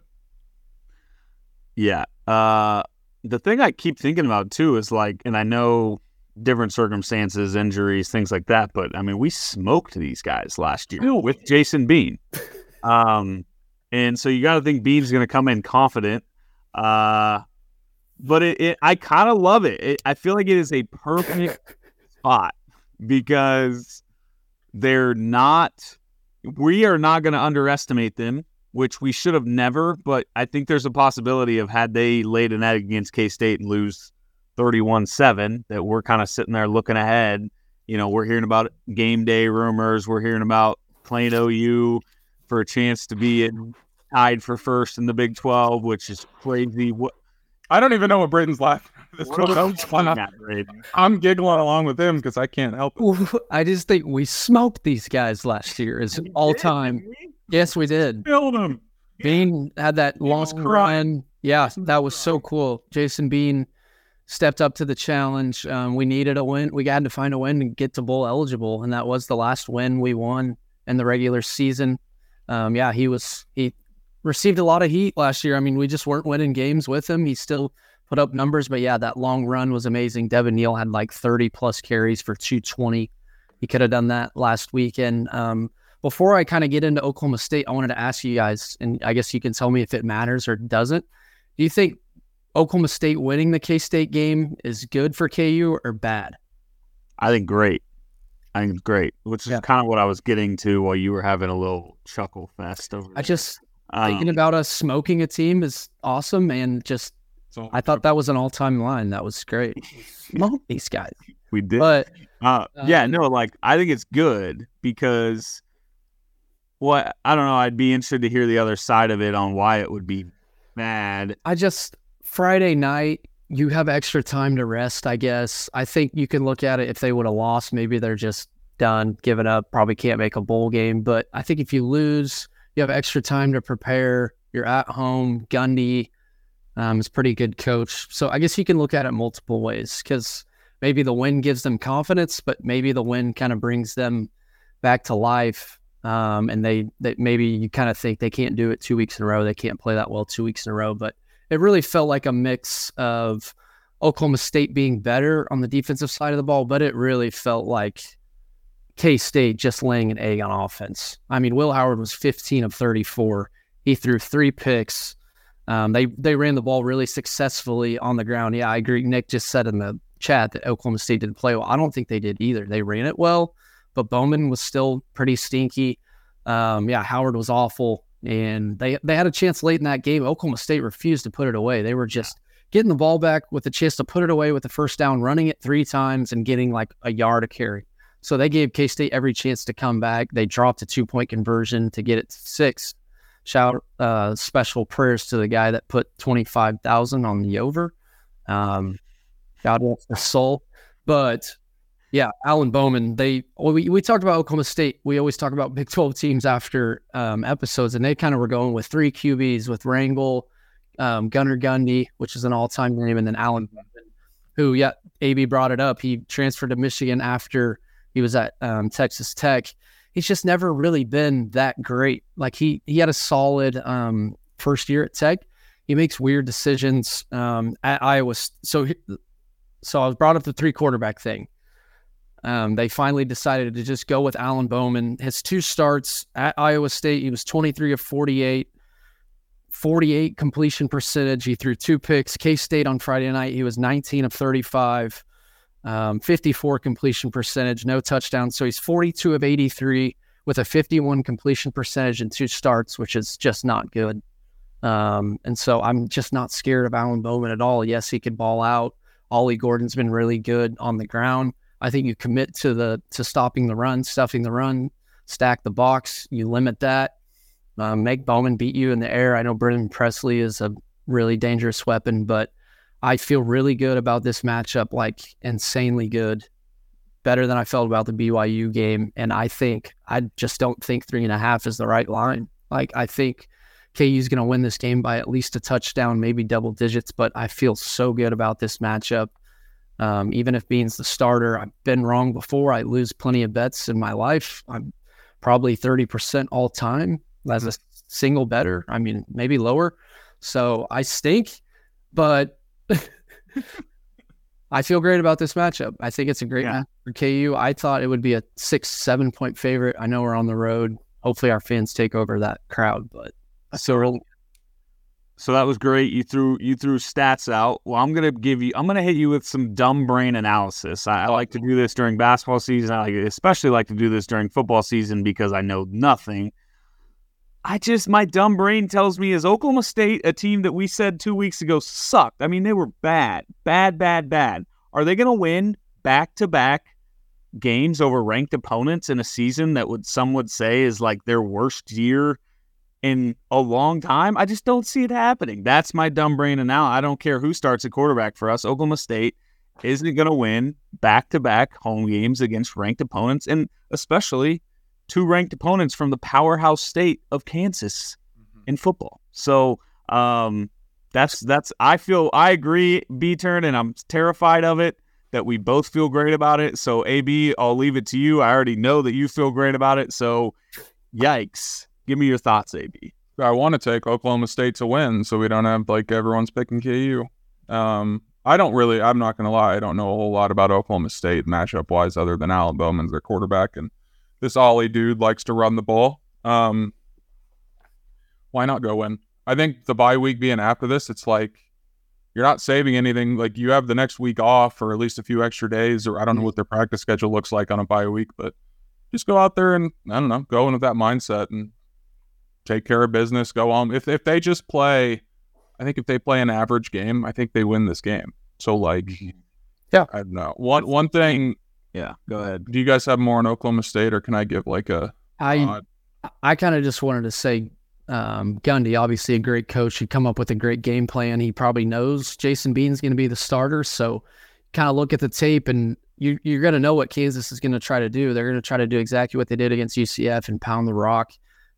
Yeah. Uh, the thing I keep thinking about too is like, and I know different circumstances, injuries, things like that, but I mean, we smoked these guys last year with Jason Bean. Um, and so you got to think Bean's going to come in confident. Uh, but it, it I kind of love it. it. I feel like it is a perfect spot because they're not, we are not going to underestimate them which we should have never, but I think there's a possibility of had they laid an egg against K State and lose 31 7, that we're kind of sitting there looking ahead. You know, we're hearing about game day rumors, we're hearing about playing OU for a chance to be in, tied for first in the Big 12, which is crazy. What, I don't even know what Braiden's laughing. This what are one- you talking about, Braiden? I'm giggling along with him because I can't help it. I just think we smoked these guys last year as all time. Yes, we did. Killed him. Bean had that long was run. Yeah, that was so cool. Jason Bean stepped up to the challenge. Um, we needed a win. We had to find a win to get to bowl eligible, and that was the last win we won in the regular season. Um, yeah, he was he received a lot of heat last year. I mean, we just weren't winning games with him. He still put up numbers, but yeah, that long run was amazing. Devin Neal had like 30 plus carries for 220. He could have done that last weekend. Um, before I kind of get into Oklahoma State, I wanted to ask you guys, and I guess you can tell me if it matters or doesn't. Do you think Oklahoma State winning the K State game is good for KU or bad? I think great. I think great, which is Yeah. kind of what I was getting to while you were having a little chuckle fest over I there. just Um, thinking about us smoking a team is awesome, and just So I thought that was an all time line. That was great. Smoke these guys, we did. but Uh, yeah, Um, no, like I think it's good because, well, I don't know. I'd be interested to hear the other side of it on why it would be bad. I just Friday night you have extra time to rest. I guess I think you can look at it if they would have lost, maybe they're just done, given up, probably can't make a bowl game. But I think if you lose, you have extra time to prepare. You're at home. Gundy um, is pretty good coach, so I guess you can look at it multiple ways because maybe the win gives them confidence, but maybe the win kind of brings them back to life. Um, and they, they maybe you kind of think they can't do it two weeks in a row. They can't play that well two weeks in a row, but it really felt like a mix of Oklahoma State being better on the defensive side of the ball, but it really felt like K State just laying an egg on offense. I mean, Will Howard was 15 of 34. He threw three picks. Um, they they ran the ball really successfully on the ground. Yeah, I agree. Nick just said in the chat that Oklahoma State didn't play well. I don't think they did either. They ran it well, but Bowman was still pretty stinky. Um, yeah, Howard was awful, and they they had a chance late in that game. Oklahoma State refused to put it away. They were just getting the ball back with a chance to put it away with the first down, running it three times, and getting like a yard of carry. So they gave K State every chance to come back. They dropped a two point conversion to get it to six. Shout uh, special prayers to the guy that put twenty five thousand on the over. Um, God rest his soul. But yeah, Alan Bowman. They we we talked about Oklahoma State. We always talk about Big Twelve teams after um, episodes, and they kind of were going with three QBs with Rangel, um, Gunnar Gundy, which is an all time name, and then Alan Bowman, who yeah, AB brought it up. He transferred to Michigan after he was at um, Texas Tech. He's just never really been that great. Like he he had a solid um, first year at Tech. He makes weird decisions um, at Iowa. So so I was brought up the three quarterback thing. Um, they finally decided to just go with Alan Bowman. His two starts at Iowa State, he was 23 of 48, 48 completion percentage. He threw two picks. K State on Friday night, he was 19 of 35, um, 54 completion percentage, no touchdowns. So he's 42 of 83 with a 51 completion percentage and two starts, which is just not good. Um, and so I'm just not scared of Alan Bowman at all. Yes, he could ball out. Ollie Gordon's been really good on the ground. I think you commit to the to stopping the run, stuffing the run, stack the box. You limit that. Um, make Bowman beat you in the air. I know Brennan Presley is a really dangerous weapon, but I feel really good about this matchup, like insanely good, better than I felt about the BYU game. And I think I just don't think three and a half is the right line. Like I think KU is going to win this game by at least a touchdown, maybe double digits. But I feel so good about this matchup. Um, even if Bean's the starter, I've been wrong before. I lose plenty of bets in my life. I'm probably 30% all time as a single better. I mean, maybe lower. So I stink, but I feel great about this matchup. I think it's a great yeah. match for KU. I thought it would be a six, seven point favorite. I know we're on the road. Hopefully, our fans take over that crowd, but so so that was great. You threw you threw stats out. Well, I'm gonna give you. I'm gonna hit you with some dumb brain analysis. I, I like to do this during basketball season. I like, especially like to do this during football season because I know nothing. I just my dumb brain tells me is Oklahoma State a team that we said two weeks ago sucked. I mean they were bad, bad, bad, bad. Are they gonna win back to back games over ranked opponents in a season that would some would say is like their worst year? in a long time. I just don't see it happening. That's my dumb brain. And now I don't care who starts at quarterback for us. Oklahoma State isn't going to win back to back home games against ranked opponents, and especially two ranked opponents from the powerhouse state of Kansas mm-hmm. in football. So, um, that's that's I feel I agree, B turn, and I'm terrified of it that we both feel great about it. So AB, I'll leave it to you. I already know that you feel great about it. So yikes. Give me your thoughts, AB. I want to take Oklahoma State to win, so we don't have like everyone's picking KU. Um, I don't really. I'm not going to lie. I don't know a whole lot about Oklahoma State matchup wise, other than Alan Bowman's their quarterback, and this Ollie dude likes to run the ball. Um, why not go win? I think the bye week being after this, it's like you're not saving anything. Like you have the next week off, or at least a few extra days, or I don't know mm-hmm. what their practice schedule looks like on a bye week, but just go out there and I don't know, go in with that mindset and take care of business, go on. If if they just play, I think if they play an average game, I think they win this game. So like, mm-hmm. yeah, I don't know. One one thing. Yeah, go ahead. Do you guys have more on Oklahoma State, or can I give like a? I I kind of just wanted to say um, Gundy, obviously a great coach. He come up with a great game plan. He probably knows Jason Bean's going to be the starter. So kind of look at the tape and you, you're going to know what Kansas is going to try to do. They're going to try to do exactly what they did against UCF and pound the rock.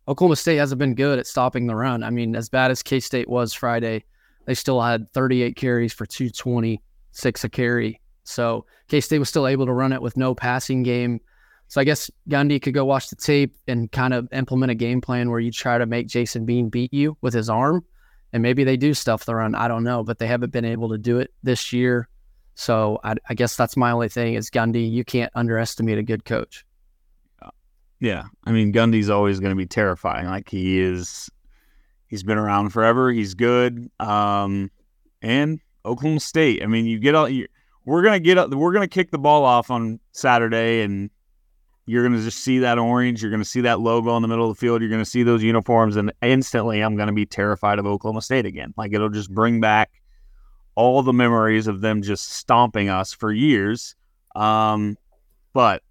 Oklahoma State hasn't been good at stopping the run. I mean, as bad as K State was Friday, they still had 38 carries for 226 a carry. So K State was still able to run it with no passing game. So I guess Gundy could go watch the tape and kind of implement a game plan where you try to make Jason Bean beat you with his arm. And maybe they do stuff the run. I don't know, but they haven't been able to do it this year. So I, I guess that's my only thing is Gundy. You can't underestimate a good coach. Yeah, I mean Gundy's always going to be terrifying. Like he is, he's been around forever. He's good. Um, and Oklahoma State. I mean, you get all. You, we're gonna get. Up. We're gonna kick the ball off on Saturday, and you're gonna just see that orange. You're gonna see that logo in the middle of the field. You're gonna see those uniforms, and instantly, I'm gonna be terrified of Oklahoma State again. Like it'll just bring back all the memories of them just stomping us for years. Um, but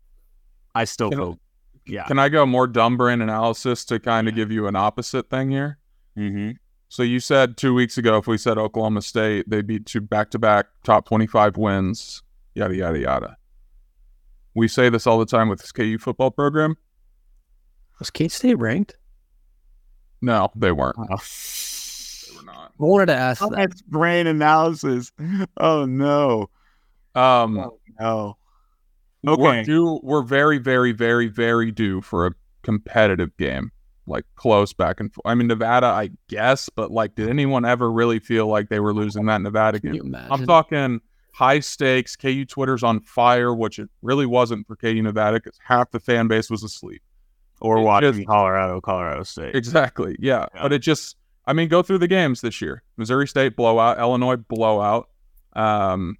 I still can feel yeah. Can I go more dumb brain analysis to kind of give you an opposite thing here? Mm-hmm. So you said two weeks ago, if we said Oklahoma State, they beat two back-to-back top twenty-five wins, yada yada yada. We say this all the time with this KU football program. Was K State ranked? No, they weren't. Oh. They were not. I wanted to ask Oh, that. that's brain analysis. Oh no. Um, No. We're Okay. due. We're very, very, very, very due for a competitive game, like close back and forth. I mean, Nevada, I guess, but like, did anyone ever really feel like they were losing that Nevada game? I'm talking high stakes. KU Twitter's on fire, which it really wasn't for KU Nevada because half the fan base was asleep. Or It watching just- Colorado, Colorado State. Exactly. Yeah. Yeah. But it just, I mean, go through the games this year Missouri State blowout, Illinois blowout, um,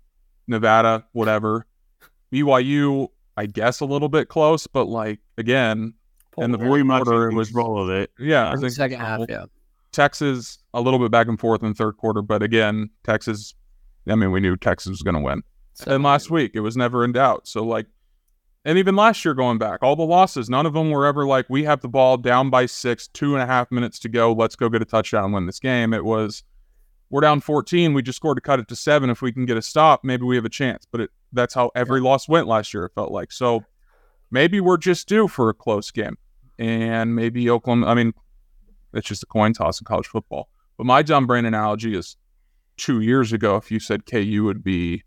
Nevada, whatever. BYU, I guess a little bit close, but like, again, and the much quarter, it was roll of it. yeah, I think second half, yeah. Texas a little bit back and forth in the third quarter, but again, Texas. I mean, we knew Texas was going to win. and last week, it was never in doubt. So like, and even last year going back, all the losses, none of them were ever like we have the ball down by six, two and a half minutes to go. Let's go get a touchdown and win this game. It was we're down 14. We just scored to cut it to seven. If we can get a stop, maybe we have a chance. But it, that's how every loss went last year. It felt like so. Maybe we're just due for a close game, and maybe Oklahoma. I mean, it's just a coin toss in college football. But my dumb brain analogy is two years ago. If you said KU would be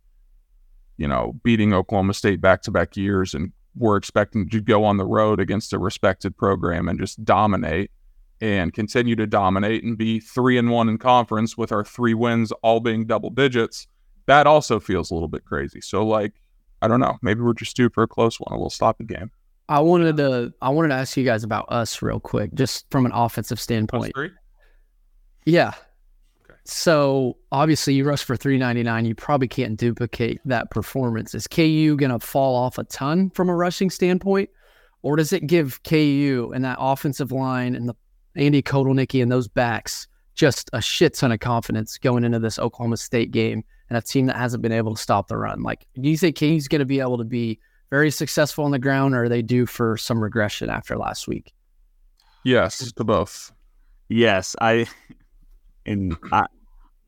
you know, beating Oklahoma State back to back years and we're expecting to go on the road against a respected program and just dominate and continue to dominate and be three and one in conference with our three wins all being double digits. That also feels a little bit crazy. So like, I don't know. Maybe we're just due for a close one. We'll stop the game. I wanted to I wanted to ask you guys about us real quick, just from an offensive standpoint. Yeah. Okay. So obviously you rush for 399. You probably can't duplicate that performance. Is KU going to fall off a ton from a rushing standpoint? Or does it give KU and that offensive line and the Andy Kotelnicki and those backs just a shit ton of confidence going into this Oklahoma State game and a team that hasn't been able to stop the run? Like, do you think KU's going to be able to be very successful on the ground or are they due for some regression after last week? Yes, to both. Yes, I and I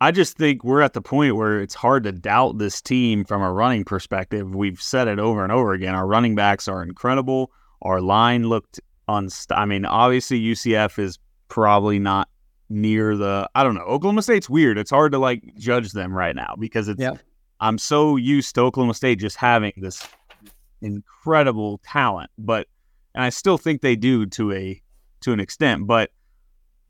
I just think we're at the point where it's hard to doubt this team from a running perspective. We've said it over and over again. Our running backs are incredible. Our line looked unst I mean, obviously UCF is probably not near the I don't know. Oklahoma State's weird. It's hard to like judge them right now because it's Yeah. I'm so used to Oklahoma State just having this incredible talent, but and I still think they do to a to an extent, but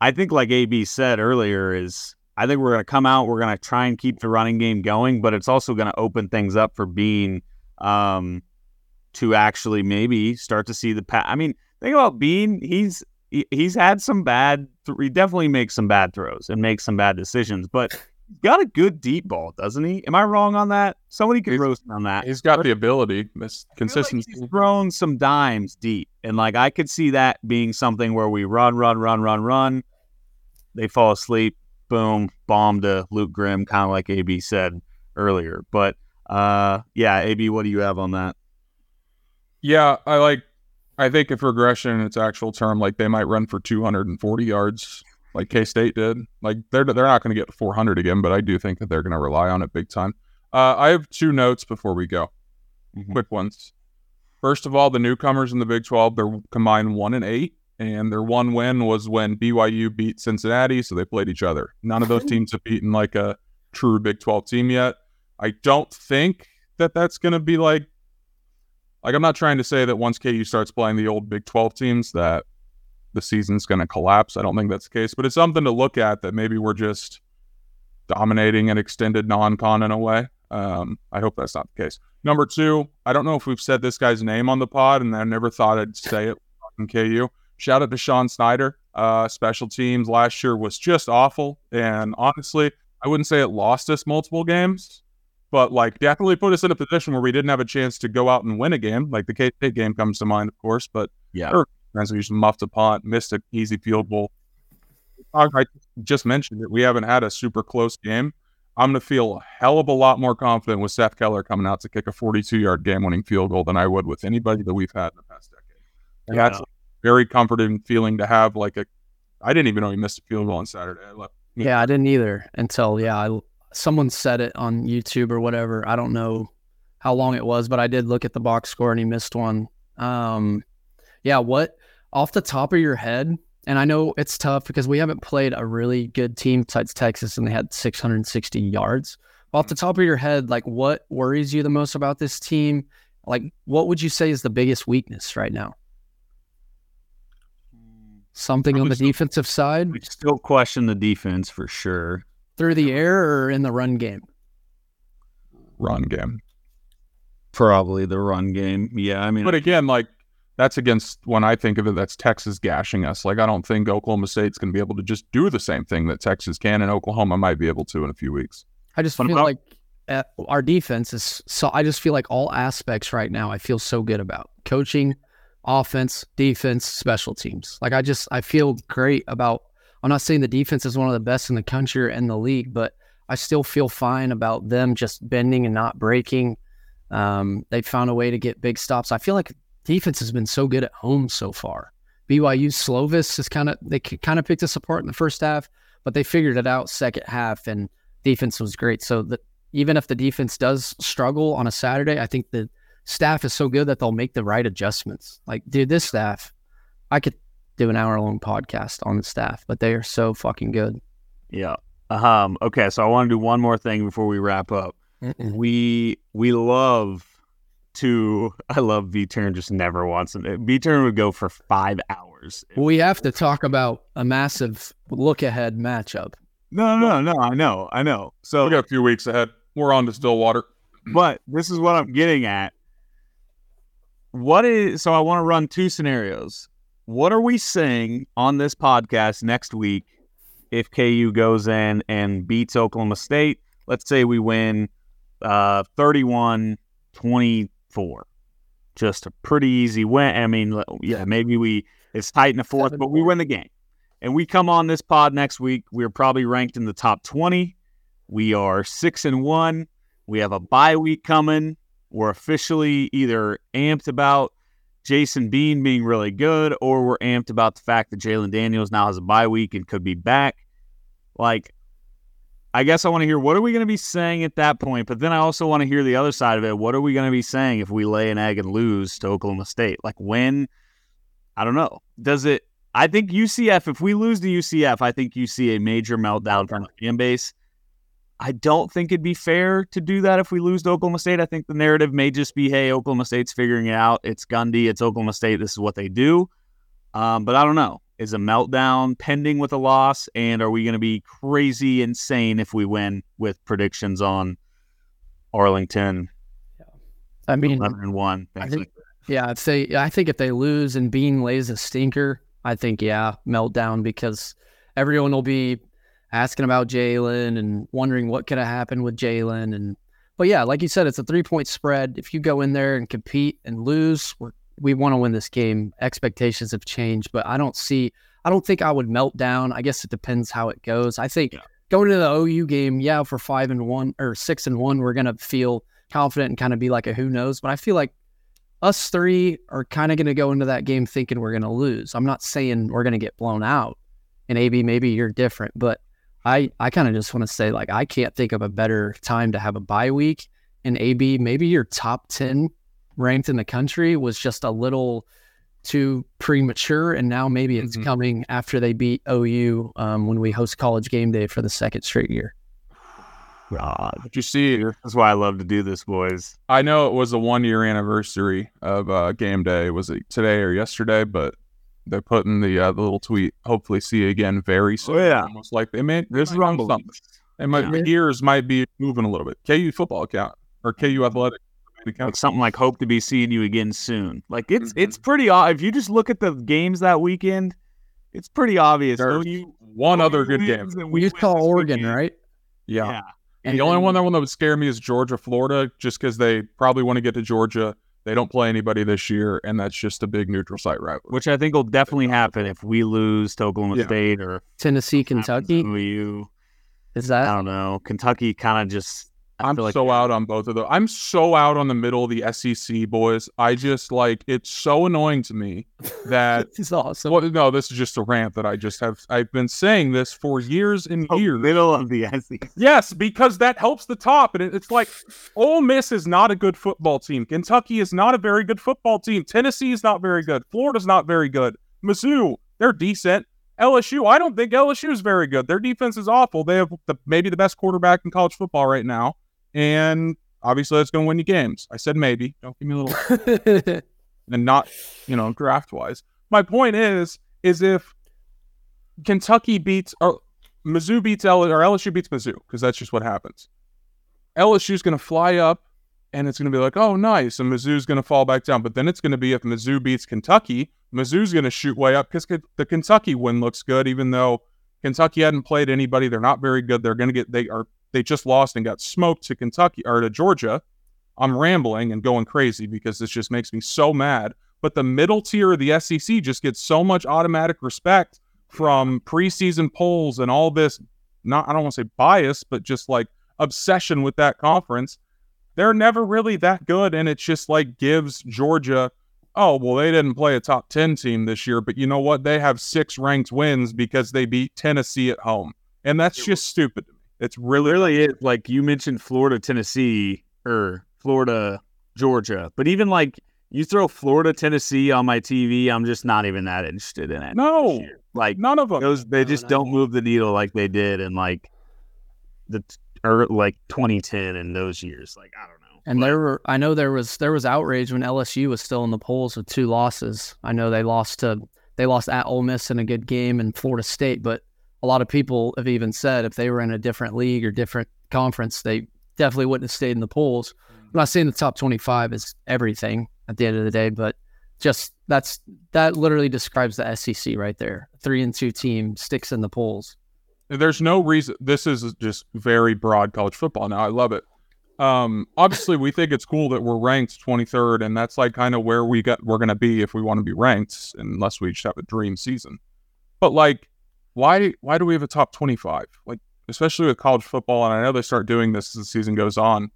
I think like AB said earlier is I think we're going to come out, we're going to try and keep the running game going, but it's also going to open things up for Bean um to actually maybe start to see the pa- I mean, think about Bean, he's he- he's had some bad th- he definitely makes some bad throws and makes some bad decisions, but he's got a good deep ball, doesn't he? Am I wrong on that? Somebody could He's- roast on that. He's got the ability, this feel like consistency. he's thrown some dimes deep, and like I could see that being something where we run, run, run, run, run. They fall asleep, boom, bomb to Luke Grimm, kind of like AB said earlier. But uh, yeah, AB, what do you have on that? Yeah, I like. I think if regression in its actual term, like they might run for 240 yards, like K State did. Like they're they're not going to get to 400 again, but I do think that they're going to rely on it big time. Uh, I have two notes before we go. Mhm. Quick ones. First of all, the newcomers in the Big 12, they're combined one and eight, and their one win was when BYU beat Cincinnati, so they played each other. None of those teams have beaten like a true Big 12 team yet. I don't think that that's going to be like like I'm not trying to say that once KU starts playing the old Big 12 teams that the season's going to collapse. I don't think that's the case, but it's something to look at that maybe we're just dominating an extended non-con in a way. Um, I hope that's not the case. Number two, I don't know if we've said this guy's name on the pod, and I never thought I'd say it KU. Shout out to Sean Snyder. Uh, special teams last year was just awful, and honestly, I wouldn't say it lost us multiple games, but like definitely put us in a position where we didn't have a chance to go out and win a game. Like the K State game comes to mind, of course, but Yeah. Sure. Transfusion muffed a punt, missed an easy field goal. I I just mentioned it. We haven't had a super close game. I'm going to feel a hell of a lot more confident with Seth Keller coming out to kick a 42 yard game winning field goal than I would with anybody that we've had in the past decade. And that's a very comforting feeling to have. Like a, I didn't even know he missed a field goal on Saturday. I left. Yeah, I didn't either until yeah, I, someone said it on YouTube or whatever. I don't know how long it was, but I did look at the box score and he missed one. Um, yeah, what off the top of your head? And I know it's tough because we haven't played a really good team besides Texas, and they had 660 yards. Off the top of your head, like what worries you the most about this team? Like, what would you say is the biggest weakness right now? Something on the Probably defensive side We still question the defense for sure. Through the air or in the run game? run game. Probably the run game. Yeah, I mean, But again, like that's against when I think of it, that's Texas gashing us. Like I don't think Oklahoma State's going to be able to just do the same thing that Texas can, and Oklahoma might be able to in a few weeks. I just What feel about- like uh, our defense is so. I just feel like all aspects right now. I feel so good about coaching, offense, defense, special teams. Like I just I feel great about. I'm not saying the defense is one of the best in the country and the league, but I still feel fine about them just bending and not breaking. Um, they found a way to get big stops. I feel like defense has been so good at home so far. BYU Slovis is kind of they kind of picked us apart in the first half, but they figured it out second half and defense was great. So that even if the defense does struggle on a Saturday, I think the staff is so good that they'll make the right adjustments. Like, dude, this staff, I could do an hour long podcast on the staff, but they are so fucking good. yeah. Um. Okay, so I want to do one more thing before we wrap up. We we love to. I love V Turn. Just never wants it. V Turn would go for five hours. We have to talk about a massive look ahead matchup. No, no, no. I know, I know. So We got a few weeks ahead. We're on to Stillwater. but this is what I'm getting at. What is so I want to run two scenarios. What are we saying on this podcast next week if KU goes in and beats Oklahoma State? Let's say we win uh 31 24. Just a pretty easy win. I mean, yeah, maybe we it's tight in the fourth, but we win the game. And we come on this pod next week. We're probably ranked in the top 20. We are six and one. We have a bye week coming. We're officially either amped about Jason Bean being really good, or we're amped about the fact that Jalon Daniels now has a bye week and could be back. Like, I guess I want to hear what are we going to be saying at that point, but then I also want to hear the other side of it. What are we going to be saying if we lay an egg and lose to Oklahoma State? Like when? I don't know. Does it? I think UCF. If we lose to UCF, I think you see a major meltdown from the fan base. I don't think it'd be fair to do that if we lose to Oklahoma State. I think the narrative may just be, hey, Oklahoma State's figuring it out. It's Gundy. It's Oklahoma State. This is what they do. Um, but I don't know. Is a meltdown pending with a loss? And are we going to be crazy insane if we win with predictions on Arlington Yeah. I mean, 11 and 1? I things think- like? Yeah, if they, I think if they lose and Bean lays a stinker, I think yeah, meltdown because everyone will be asking about Jalon and wondering what could have happened with Jalon. And but yeah, like you said, it's a three point spread. If you go in there and compete and lose, we're, we want to win this game. Expectations have changed, but I don't see. I don't think I would melt down. I guess it depends how it goes. I think Yeah. going to the OU game, yeah, for five and one or six and one, we're gonna feel confident and kind of be like a who knows. But I feel like us three are kind of going to go into that game thinking we're going to lose. I'm not saying we're going to get blown out. And AB, maybe you're different, but I, I kind of just want to say like I can't think of a better time to have a bye week. And AB, maybe your top ten ranked in the country was just a little too premature, and now maybe it's Mhm. coming after they beat OU um, when we host College Game Day for the second straight year. God. But you see, That's why I love to do this, boys. I know it was a one year anniversary of uh, game day. Was it today or yesterday? But they're putting the uh, the little tweet. Hopefully, see you again very soon. Oh, yeah. almost like they may. This they is might have unbelievable. something. They might Yeah. the gears might be moving a little bit. KU football account or KU athletic Like account. something like hope to be seeing you again soon. Like it's Mhm. it's pretty odd. if you just look at the games that weekend, it's pretty obvious. There's OU one other good game. we We win call Oregon, weekend. right? Yeah. Yeah. And the only one that one that would scare me is Georgia, Florida, just because they probably want to get to Georgia. They don't play anybody this year, and that's just a big neutral site rivalry. Which I think will definitely happen if we lose to Oklahoma Yeah. State or Tennessee, happens to Kentucky. OU. Is that I don't know. Kentucky kind of just I I'm like so out on both of those. I'm so out on the middle of the SEC boys. I just like it's so annoying to me that This is awesome. well, no, this is just a rant that I just have. I've been saying this for years and Oh, years. middle of the SEC. Yes, because that helps the top, and it, it's like Ole Miss is not a good football team. Kentucky is not a very good football team. Tennessee is not very good. Florida's not very good. Mizzou, they're decent. LSU, I don't think LSU is very good. Their defense is awful. They have the, maybe the best quarterback in college football right now, and obviously that's going to win you games. I said maybe. Don't give me a little and not, you know, draft wise. My point is, is if Kentucky beats or Mizzou beats L or LSU beats Mizzou, because that's just what happens. LSU's going to fly up, and it's going to be like, oh, nice, and Mizzou's going to fall back down. But then it's going to be if Mizzou beats Kentucky, Mizzou's going to shoot way up because the Kentucky win looks good, even though Kentucky hadn't played anybody. They're not very good. They're going to get they are they just lost and got smoked to Kentucky or to Georgia. I'm rambling and going crazy because this just makes me so mad. But the middle tier of the SEC just gets so much automatic respect from preseason polls and all this. Not I don't want to say bias, but just like obsession with that conference. They're never really that good, and it just like gives Georgia. Oh well, they didn't play a top ten team this year, but you know what? They have six ranked wins because they beat Tennessee at home, and that's just stupid to me. It's really really is like you mentioned Florida, Tennessee, or Florida, Georgia. But even like you throw Florida, Tennessee on my TV, I'm just not even that interested in it. No. Like none of them. those they No, just no. don't move the needle like they did in like the or er, like 2010 and those years. Like I don't know. And But- there were, I know there was there was outrage when LSU was still in the polls with two losses. I know they lost to they lost at Ole Miss in a good game and Florida State, but a lot of people have even said if they were in a different league or different conference, they definitely wouldn't have stayed in the polls. I'm not saying the top 25 is everything at the end of the day, but just that's that literally describes the SEC right there. Three and two team sticks in the polls. There's no reason. This is just very broad college football now. I love it. Um, obviously, we think it's cool that we're ranked 23rd, and that's like kind of where we got we're gonna be if we want to be ranked, unless we just have a dream season. But like, why why do we have a top 25? Like, especially with college football, and I know they start doing this as the season goes on.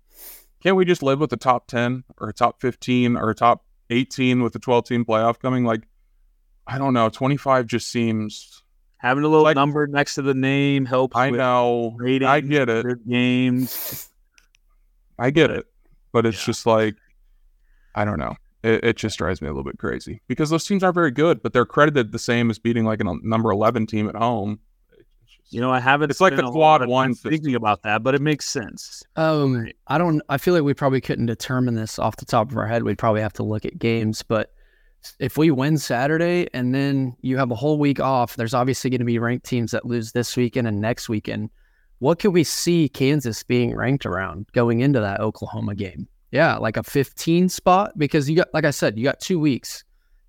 Can't we just live with the top 10 or a top 15 or a top 18 with the 12 team playoff coming? Like, I don't know. 25 just seems. having a little like- number next to the name helps. I know. ratings, I get it. games. I get it, but it's Yeah. just like I don't know. It, it just drives me a little bit crazy because those teams aren't very good, but they're credited the same as beating like a number eleven team at home. Just- You know, I haven't. It's like the quad one time system. thinking about that, but it makes sense. Um, I don't. I feel like we probably couldn't determine this off the top of our head. We'd probably have to look at games. But if we win Saturday and then you have a whole week off, there's obviously going to be ranked teams that lose this weekend and next weekend. What could we see Kansas being ranked around going into that Oklahoma game? Yeah, like a 15 spot because you got, like I said, you got two weeks.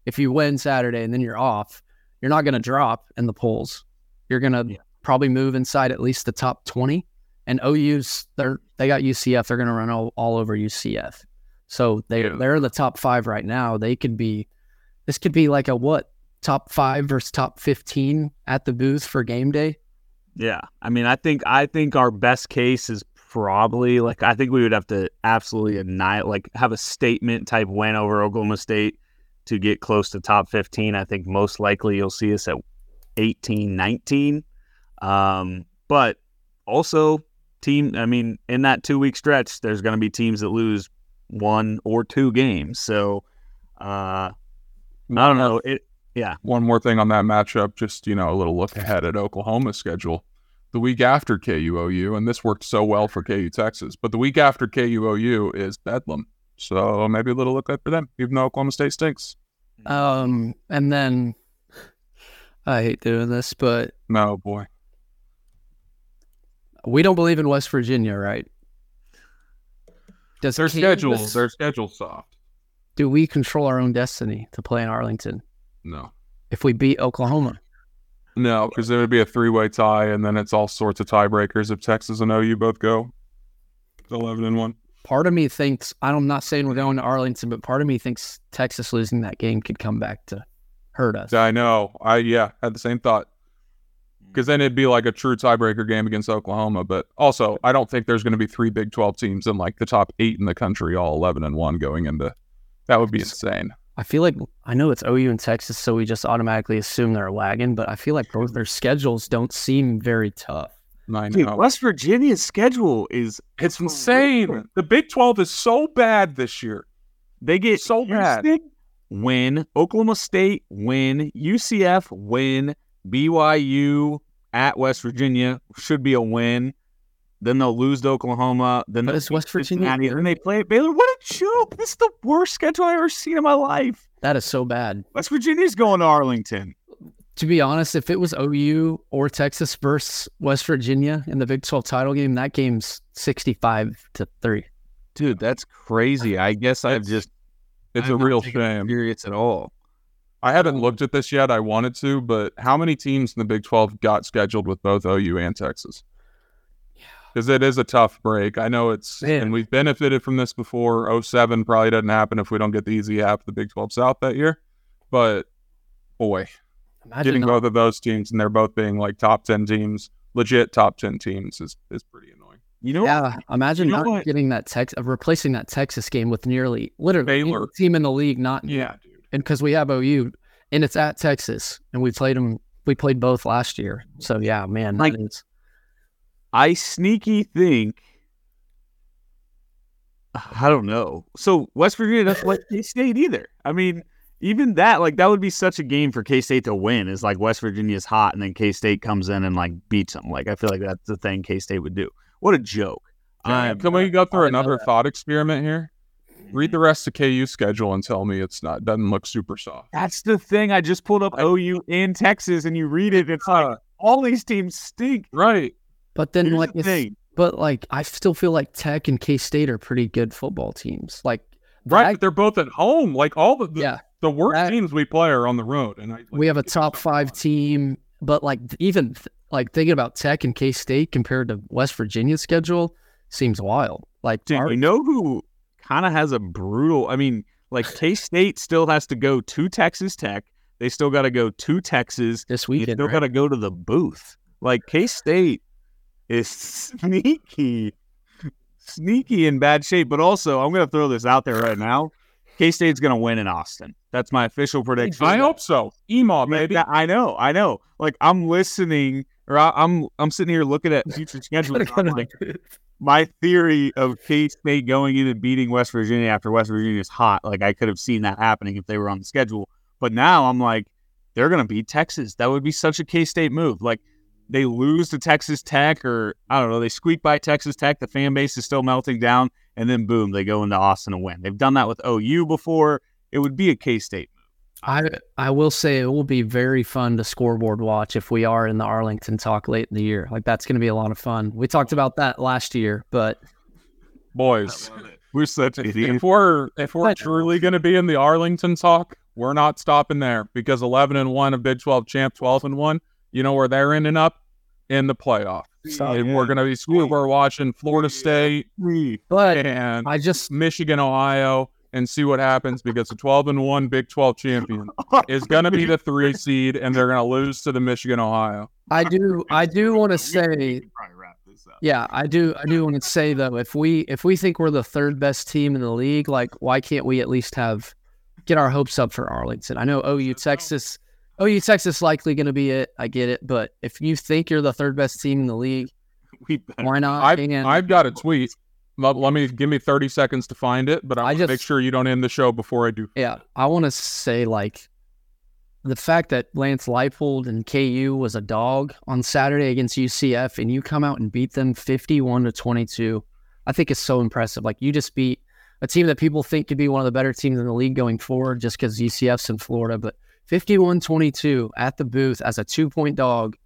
If you win Saturday and then you're off, you're not going to drop in the polls. You're going to Yeah. probably move inside at least the top 20 and OU's they're they got UCF. They're going to run all, all over UCF. So they Yeah. they're the top five right now. They could be this could be like a what top five versus top fifteen at the booth for game day. Yeah, I mean, I think I think our best case is probably like I think we would have to absolutely annihilate, like have a statement type win over Oklahoma State to get close to top 15. I think most likely you'll see us at 18, 19. Um, but also team, I mean, in that two week stretch, there's going to be teams that lose one or two games. So uh, I don't know. It yeah. One more thing on that matchup, just you know, a little look ahead at Oklahoma's schedule. The week after KUOU, and this worked so well for KU Texas, but the week after KUOU is Bedlam. So maybe a little look up for them, even though Oklahoma State stinks. Um, and then I hate doing this, but No boy. we don't believe in West Virginia, right? Does Their Kansas- schedules, their schedule's soft. do we control our own destiny to play in Arlington No. if we beat Oklahoma? No, because it would be a three-way tie, and then it's all sorts of tiebreakers if Texas and OU both go. Eleven and one. Part of me thinks I'm not saying we're going to Arlington, but part of me thinks Texas losing that game could come back to hurt us. I know. I yeah had the same thought. because then it'd be like a true tiebreaker game against Oklahoma. But also, I don't think there's going to be three Big 12 teams in like the top eight in the country, all 11 and one going into. That would be insane. I feel like I know it's OU and Texas, so we just automatically assume they're a wagon, but I feel like both their schedules don't seem very tough. I Dude. Oh. West Virginia's schedule is It's insane. The Big 12 is so bad this year. They get So bad. Houston, win, Oklahoma State, win, UCF, win, BYU at West Virginia should be a win. Then they'll lose to Oklahoma. Then But they'll West Virginia Cincinnati, good? Then they play at Baylor. What a joke! This is the worst schedule I've ever seen in my life. That is so bad. West Virginia's going to Arlington. To be honest, if it was OU or Texas versus West Virginia in the Big 12 title game, that game's 65 to 3. Dude, that's crazy. I guess I've just It's I've a real taken it shame. Serious at all. I haven't looked at this yet. I wanted to, but how many teams in the Big 12 got scheduled with both OU and Texas? Because it is a tough break. I know it's, Man. and we've benefited from this before. 07 probably doesn't happen if we don't get the easy half of the Big 12 South that year. But boy, Imagine getting not- both of those teams and they're both being like top 10 teams, legit top 10 teams is, is pretty annoying. You know, Yeah, imagine You know not what? getting that Tex of replacing that Texas game with nearly literally any team in the league not Yeah, dude. and because we have OU and it's at Texas and we played them we played both last year. So yeah, man, Like- that is I sneaky think. I don't know. So West Virginia doesn't like K State either. I mean, even that, like, that would be such a game for K State to win. Is like West Virginia's hot, and then K State comes in and like beats them. Like, I feel like that's the thing K State would do. What a joke! I'm- Can we go through another thought experiment here? Read the rest of KU schedule and tell me it's not doesn't look super soft. That's the thing. I just pulled up OU in Texas, and you read it. It's like all these teams stink. Right. But then Here's like the if- but like I still feel like Tech and K State are pretty good football teams. Like Right. but they're both at home. Like all the the, yeah, the worst that- teams we play are on the road. And I like, we have a top five fun. team, but like even like thinking about Tech and K State compared to West Virginia's schedule seems wild. Like Dude, our- you know who kind of has a brutal? I mean, like K State still has to go to Texas Tech. They still got to go to Texas. this They weekend, still right? got to go to the booth. Like K State is sneaky, sneaky in bad shape. But also, I'm going to throw this out there right now. K State's going to win in Austin. That's my official prediction. I hope so. Like, maybe. I know, I know. Like I'm listening, or I, I'm I'm sitting here looking at future I'm like, my theory of K State going in and beating West Virginia after West Virginia's hot, like I could have seen that happening if they were on the schedule. But now I'm like, they're gonna beat Texas. That would be such a K State move. Like they lose to Texas Tech, or I don't know, they squeak by Texas Tech. The fan base is still melting down, and then boom, they go into Austin and win. They've done that with OU before. It would be a K State. Move. I I will say it will be very fun to scoreboard watch if we are in the Arlington talk late in the year. Like that's going to be a lot of fun. We talked about that last year, but Boys. We're such If, idiots. if we're if we're But- truly going to be in the Arlington talk, we're not stopping there because 11 and 1 of Big 12 champ 12 and 1, you know where they're ending up in the playoff. and we're going to be school we're watching Florida State but and I just Michigan, Ohio and see what happens because the 12 and 1 Big 12 champion is going to be the 3 seed and they're going to lose to the Michigan, Ohio. I do I do want to say probably wrap this up. yeah I do I do want to say though if we if we think we're the third best team in the league like why can't we at least have get our hopes up for Arlington? I know OU Texas Oh, OU Texas likely going to be it. I get it, but if you think you're the third best team in the league, We better. why not? I've, I've got a tweet. Let, let me give me 30 seconds to find it, but I, I want to make sure you don't end the show before I do. Yeah, I want to say like the fact that Lance Leipold and KU was a dog on Saturday against UCF, and you come out and beat them fifty-one to twenty-two. I think is so impressive. Like you just beat a team that people think could be one of the better teams in the league going forward, just because UCF's in Florida. But 51-22 at the booth as a two-point dog,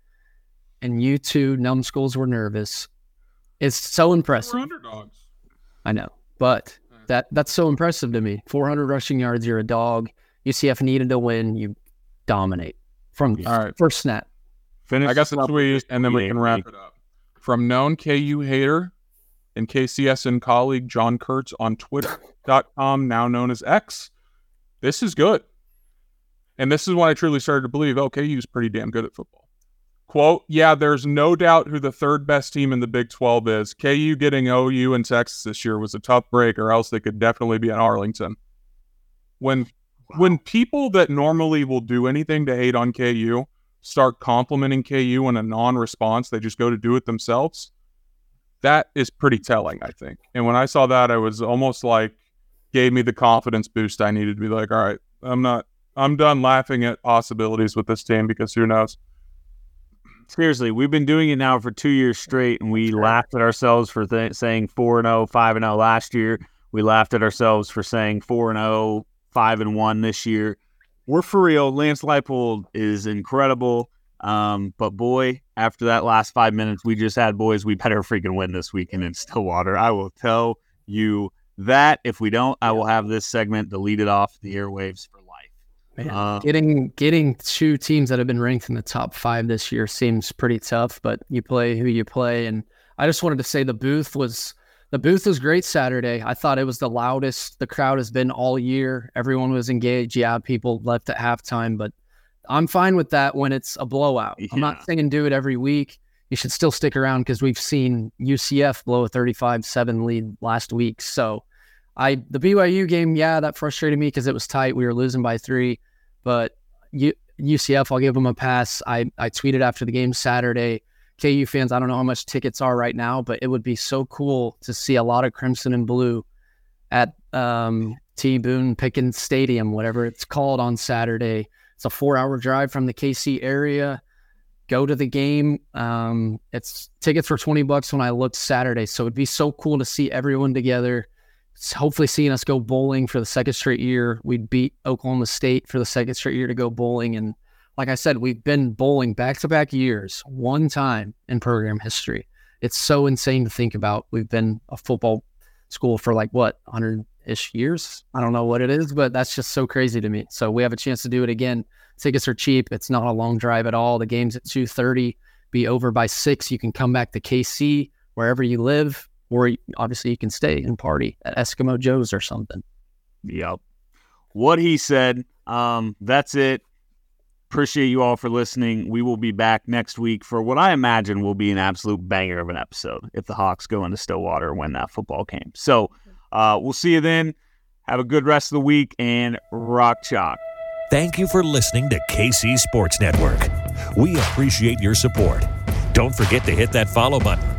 and you two numbskulls were nervous. It's so impressive. We're underdogs. I know, but that that's so impressive to me. 400 rushing yards, you're a dog. UCF needed to win, you dominate from All right. first snap. Finish I got this the up tweet, and then we can wrap it up. From known KU hater and KCSN colleague John Kurtz on Twitter.com, now known as X. This is good. And this is when I truly started to believe, oh, KU's pretty damn good at football. Quote, yeah, there's no doubt who the third best team in the Big 12 is. KU getting OU and Texas this year was a tough break, or else they could definitely be in Arlington. When when people that normally will do anything to hate on KU start complimenting KU in a non-response, they just go to do it themselves. That is pretty telling, I think. And when I saw that, I was almost like gave me the confidence boost I needed to be like, all right, I'm not I'm done laughing at possibilities with this team because who knows. Seriously, we've been doing it now for two years straight, and we laughed at ourselves for th- saying four and 0, 5 and zero last year. We laughed at ourselves for saying four and 0, 5 and one this year. We're for real. Lance Leipold is incredible. Um, but boy, after that last five minutes we just had, boys, we better freaking win this weekend in Stillwater. I will tell you that. If we don't, I will have this segment deleted off the airwaves Man, uh, getting getting two teams that have been ranked in the top five this year seems pretty tough, but you play who you play. And I just wanted to say the booth was the booth was great Saturday. I thought it was the loudest the crowd has been all year. Everyone was engaged. Yeah, people left at halftime, but I'm fine with that when it's a blowout. Yeah. I'm not saying do it every week. You should still stick around because we've seen UCF blow a 35-7 lead last week. So I the BYU game, yeah, that frustrated me because it was tight. We were losing by three. But UCF, I'll give them a pass. I, I tweeted after the game Saturday. KU fans, I don't know how much tickets are right now, but it would be so cool to see a lot of crimson and blue at um, T. Boone Pickens Stadium, whatever it's called on Saturday. It's a four hour drive from the KC area. Go to the game. Um, it's tickets for 20 bucks when I looked Saturday. So it'd be so cool to see everyone together hopefully seeing us go bowling for the second straight year. We'd beat Oklahoma State for the second straight year to go bowling. And like I said, we've been bowling back to back years, one time in program history. It's so insane to think about. We've been a football school for like what, 100 ish years? I don't know what it is, but that's just so crazy to me. So we have a chance to do it again. Tickets are cheap. It's not a long drive at all. The game's at 2:30. Be over by 6. You can come back to KC wherever you live or obviously you can stay and party at Eskimo Joe's or something. Yep. What he said. Um, that's it. Appreciate you all for listening. We will be back next week for what I imagine will be an absolute banger of an episode if the Hawks go into Stillwater and win that football game. So uh, we'll see you then. Have a good rest of the week and rock chalk. Thank you for listening to KC Sports Network. We appreciate your support. Don't forget to hit that follow button